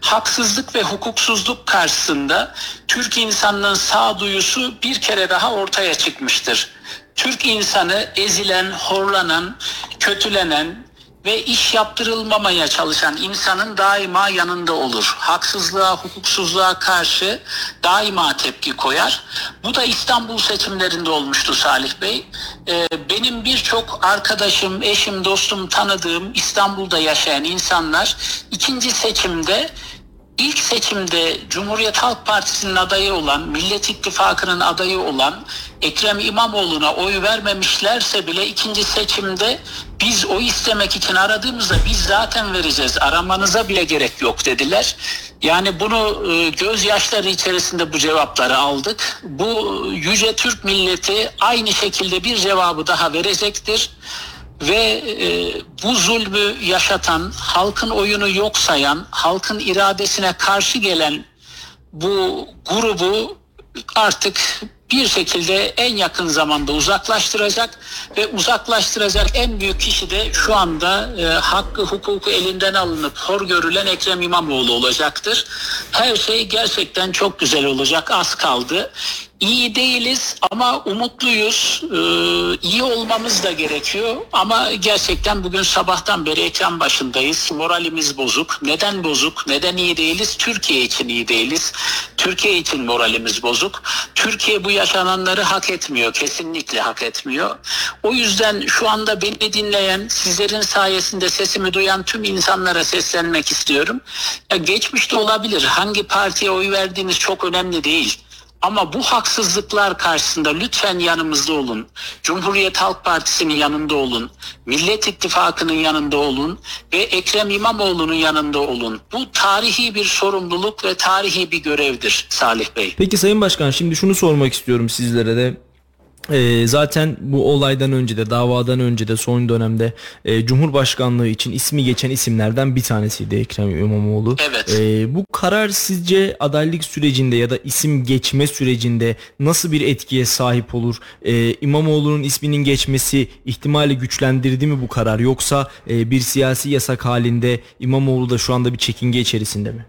Haksızlık ve hukuksuzluk karşısında Türk insanının sağduyusu bir kere daha ortaya çıkmıştır. Türk insanı ezilen, horlanan, kötülenen, ve iş yaptırılmamaya çalışan insanın daima yanında olur. Haksızlığa, hukuksuzluğa karşı daima tepki koyar. Bu da İstanbul seçimlerinde olmuştu Salih Bey. Ee, benim birçok arkadaşım, eşim, dostum, tanıdığım İstanbul'da yaşayan insanlar ikinci seçimde İlk seçimde Cumhuriyet Halk Partisi'nin adayı olan, Millet İttifakı'nın adayı olan Ekrem İmamoğlu'na oy vermemişlerse bile ikinci seçimde biz oy istemek için aradığımızda biz zaten vereceğiz. Aramanıza bile gerek yok dediler. Yani bunu e, gözyaşları içerisinde bu cevapları aldık. Bu yüce Türk milleti aynı şekilde bir cevabı daha verecektir ve e, bu zulmü yaşatan, halkın oyunu yok sayan, halkın iradesine karşı gelen bu grubu artık bir şekilde en yakın zamanda uzaklaştıracak ve uzaklaştıracak en büyük kişi de şu anda e, hakkı hukuku elinden alınıp hor görülen Ekrem İmamoğlu olacaktır. Her şey gerçekten çok güzel olacak. Az kaldı. İyi değiliz ama umutluyuz. Ee, iyi olmamız da gerekiyor. Ama gerçekten bugün sabahtan beri ekran başındayız. Moralimiz bozuk. Neden bozuk? Neden iyi değiliz? Türkiye için iyi değiliz. Türkiye için moralimiz bozuk. Türkiye bu yaşananları hak etmiyor. Kesinlikle hak etmiyor. O yüzden şu anda beni dinleyen, sizlerin sayesinde sesimi duyan tüm insanlara seslenmek istiyorum. Ya geçmişte olabilir. Hangi partiye oy verdiğiniz çok önemli değil. Ama bu haksızlıklar karşısında lütfen yanımızda olun. Cumhuriyet Halk Partisi'nin yanında olun. Millet İttifakı'nın yanında olun ve Ekrem İmamoğlu'nun yanında olun. Bu tarihi bir sorumluluk ve tarihi bir görevdir Salih Bey. Peki Sayın Başkan şimdi şunu sormak istiyorum sizlere de. E, zaten bu olaydan önce de davadan önce de son dönemde e, Cumhurbaşkanlığı için ismi geçen isimlerden bir tanesiydi Ekrem İmamoğlu. Evet. E, bu karar sizce adaylık sürecinde ya da isim geçme sürecinde nasıl bir etkiye sahip olur? E, İmamoğlu'nun isminin geçmesi ihtimali güçlendirdi mi bu karar yoksa e, bir siyasi yasak halinde İmamoğlu da şu anda bir çekinge içerisinde mi?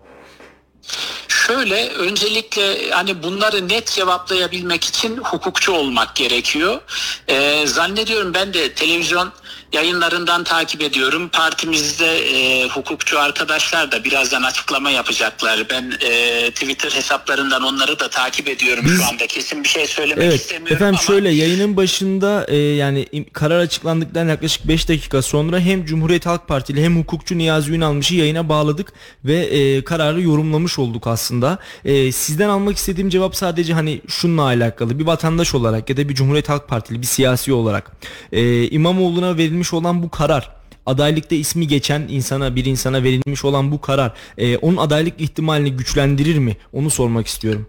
Şöyle öncelikle hani bunları net cevaplayabilmek için hukukçu olmak gerekiyor. Ee, zannediyorum ben de televizyon yayınlarından takip ediyorum. Partimizde e, hukukçu arkadaşlar da birazdan açıklama yapacaklar. Ben e, Twitter hesaplarından onları da takip ediyorum Biz- şu anda. Kesin bir şey söylemek Evet istemiyorum efendim ama şöyle yayının başında e, yani karar açıklandıktan yaklaşık 5 dakika sonra hem Cumhuriyet Halk Partili hem hukukçu Niyazi Ünalmış'ı yayına bağladık ve e, kararı yorumlamış olduk aslında. E, sizden almak istediğim cevap sadece hani şununla alakalı bir vatandaş olarak ya da bir Cumhuriyet Halk Partili bir siyasi olarak e, İmamoğlu'na verilmiş olan bu karar adaylıkta ismi geçen insana bir insana verilmiş olan bu karar e, onun adaylık ihtimalini güçlendirir mi? Onu sormak istiyorum.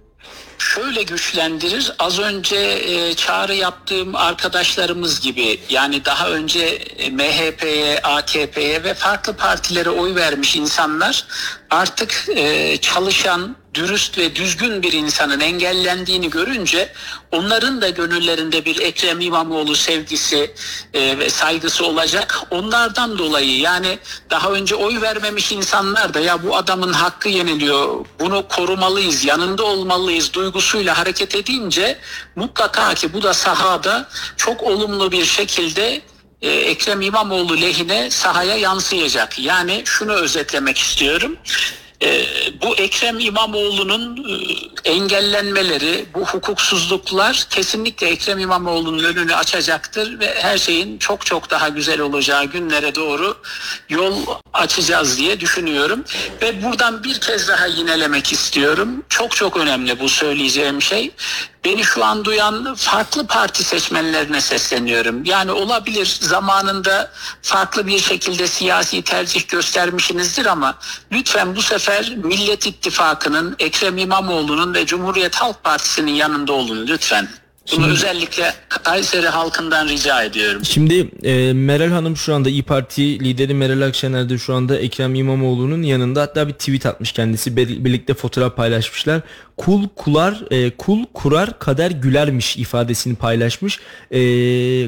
Şöyle güçlendirir. Az önce e, çağrı yaptığım arkadaşlarımız gibi yani daha önce e, MHP'ye, AKP'ye ve farklı partilere oy vermiş insanlar artık e, çalışan, dürüst ve düzgün bir insanın engellendiğini görünce onların da gönüllerinde bir Ekrem İmamoğlu sevgisi e, ve saygısı olacak. Onlardan dolayı yani daha önce oy vermemiş insanlar da ya bu adamın hakkı yeniliyor, bunu korumalıyız, yanında olmalıyız duygusuyla hareket edince mutlaka ki bu da sahada çok olumlu bir şekilde e, Ekrem İmamoğlu lehine sahaya yansıyacak. Yani şunu özetlemek istiyorum. E, bu Ekrem İmamoğlu'nun e, engellenmeleri, bu hukuksuzluklar kesinlikle Ekrem İmamoğlu'nun önünü açacaktır ve her şeyin çok çok daha güzel olacağı günlere doğru yol açacağız diye düşünüyorum. Ve buradan bir kez daha yinelemek istiyorum. Çok çok önemli bu söyleyeceğim şey. Beni şu an duyan farklı parti seçmenlerine sesleniyorum. Yani olabilir zamanında farklı bir şekilde siyasi tercih göstermişsinizdir ama lütfen bu sefer Millet İttifakı'nın, Ekrem İmamoğlu'nun ve Cumhuriyet Halk Partisi'nin yanında olun lütfen. Bunu Şimdi- özellikle Kayseri halkından rica ediyorum. Şimdi e, Meral Hanım şu anda İyi Parti lideri Meral Akşener de şu anda Ekrem İmamoğlu'nun yanında hatta bir tweet atmış kendisi Bir- birlikte fotoğraf paylaşmışlar. Kul kular e, kul kurar kader gülermiş ifadesini paylaşmış. E,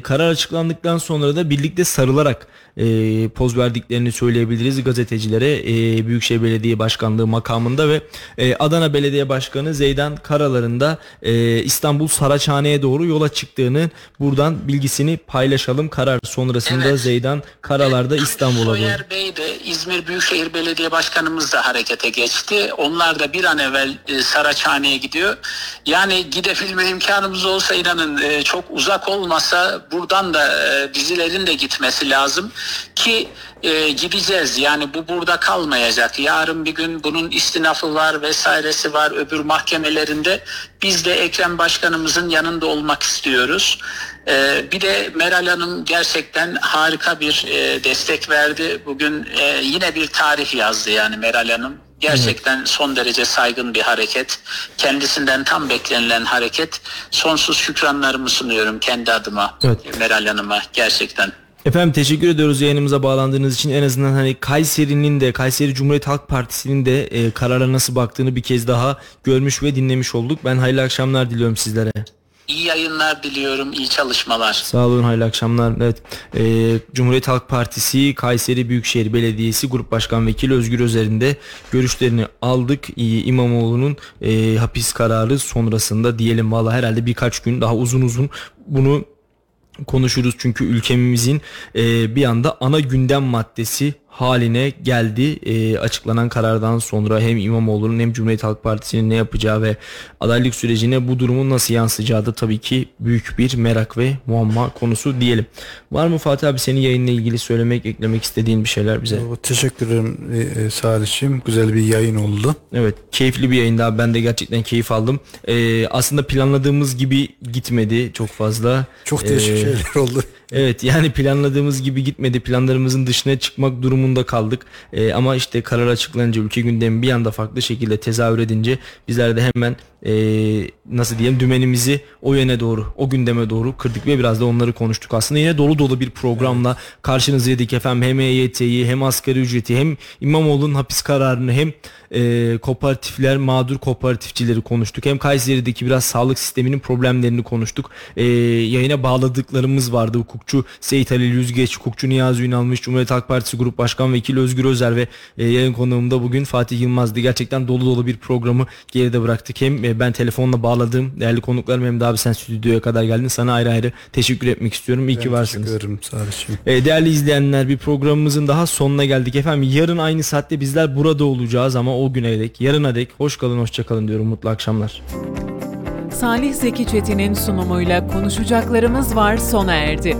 karar açıklandıktan sonra da birlikte sarılarak e, poz verdiklerini söyleyebiliriz gazetecilere e, Büyükşehir Belediye Başkanlığı makamında ve e, Adana Belediye Başkanı Zeydan Karalar'ın da e, İstanbul Saraçhane'ye doğru yola çıktığını buradan bilgisini paylaşalım. Karar sonrasında Evet. Zeydan Karalar da Tunç İstanbul'a doğru. Soyer Bey de İzmir Büyükşehir Belediye Başkanımız da harekete geçti. Onlar da bir an evvel e, Saraçhane'ye gidiyor. Yani gidebilme imkanımız olsa inanın e, çok uzak olmasa buradan da e, dizilerin de gitmesi lazım ki e, gideceğiz. Yani bu burada kalmayacak. Yarın bir gün bunun istinafı var vesairesi var öbür mahkemelerinde. Biz de Ekrem Başkanımızın yanında olmak istiyoruz. Ee, bir de Meral Hanım gerçekten harika bir e, destek verdi. Bugün e, yine bir tarih yazdı yani Meral Hanım. Gerçekten son derece saygın bir hareket. Kendisinden tam beklenilen hareket. Sonsuz şükranlarımı sunuyorum kendi adıma Evet. Meral Hanım'a gerçekten. Efendim teşekkür ediyoruz yayınımıza bağlandığınız için. En azından hani Kayseri'nin de Kayseri Cumhuriyet Halk Partisi'nin de e, karara nasıl baktığını bir kez daha görmüş ve dinlemiş olduk. Ben hayırlı akşamlar diliyorum sizlere. İyi yayınlar diliyorum, iyi çalışmalar. Sağ olun hayırlı akşamlar. Evet. e, Cumhuriyet Halk Partisi Kayseri Büyükşehir Belediyesi Grup Başkan Vekili Özgür Özer'in de görüşlerini aldık. İ- İmamoğlu'nun e, hapis kararı sonrasında diyelim valla herhalde birkaç gün daha uzun uzun bunu konuşuruz çünkü ülkemizin e, bir anda ana gündem maddesi haline geldi. E, açıklanan karardan sonra hem İmamoğlu'nun hem Cumhuriyet Halk Partisi'nin ne yapacağı ve adaylık sürecine bu durumun nasıl yansıyacağı da tabii ki büyük bir merak ve muamma konusu diyelim. Var mı Fatih abi senin yayınla ilgili söylemek, eklemek istediğin bir şeyler bize? Teşekkür ederim e, e, Salih'ciğim. Güzel bir yayın oldu. Evet keyifli bir yayında abi. ben de gerçekten keyif aldım. E, aslında planladığımız gibi gitmedi çok fazla. Çok değişik E, şeyler oldu. Evet yani planladığımız gibi gitmedi. Planlarımızın dışına çıkmak durumunda kaldık. Ee, ama işte karar açıklanınca ülke gündemi bir anda farklı şekilde tezahür edince bizler de hemen ee, nasıl diyelim dümenimizi o yöne doğru o gündeme doğru kırdık ve biraz da onları konuştuk. Aslında yine dolu dolu bir programla karşınızdaydık efendim. Hem EYT'yi hem asgari ücreti hem İmamoğlu'nun hapis kararını hem ee, kooperatifler mağdur kooperatifçileri konuştuk. Hem Kayseri'deki biraz sağlık sisteminin problemlerini konuştuk. Ee, yayına bağladıklarımız vardı. Hukukçu Seyit Halil Yüzgeç, hukukçu Niyazi Ünalmış, Cumhuriyet Halk Partisi Grup Başkan Vekili Özgür Özer ve e, yayın konuğumda bugün Fatih Yılmaz'dı. Gerçekten dolu dolu bir programı geride bıraktık. Hem e, ben telefonla bağladığım değerli konuklarım hem de abi sen stüdyoya kadar geldin. Sana ayrı ayrı teşekkür etmek istiyorum. İyi Ben ki varsınız. Teşekkür ederim Salih'ciğim. E, değerli izleyenler bir programımızın daha sonuna geldik efendim. Yarın aynı saatte bizler burada olacağız ama o güne dek yarına dek hoş kalın hoşça kalın diyorum. Mutlu akşamlar. Salih Zeki Çetin'in sunumuyla konuşacaklarımız var sona erdi.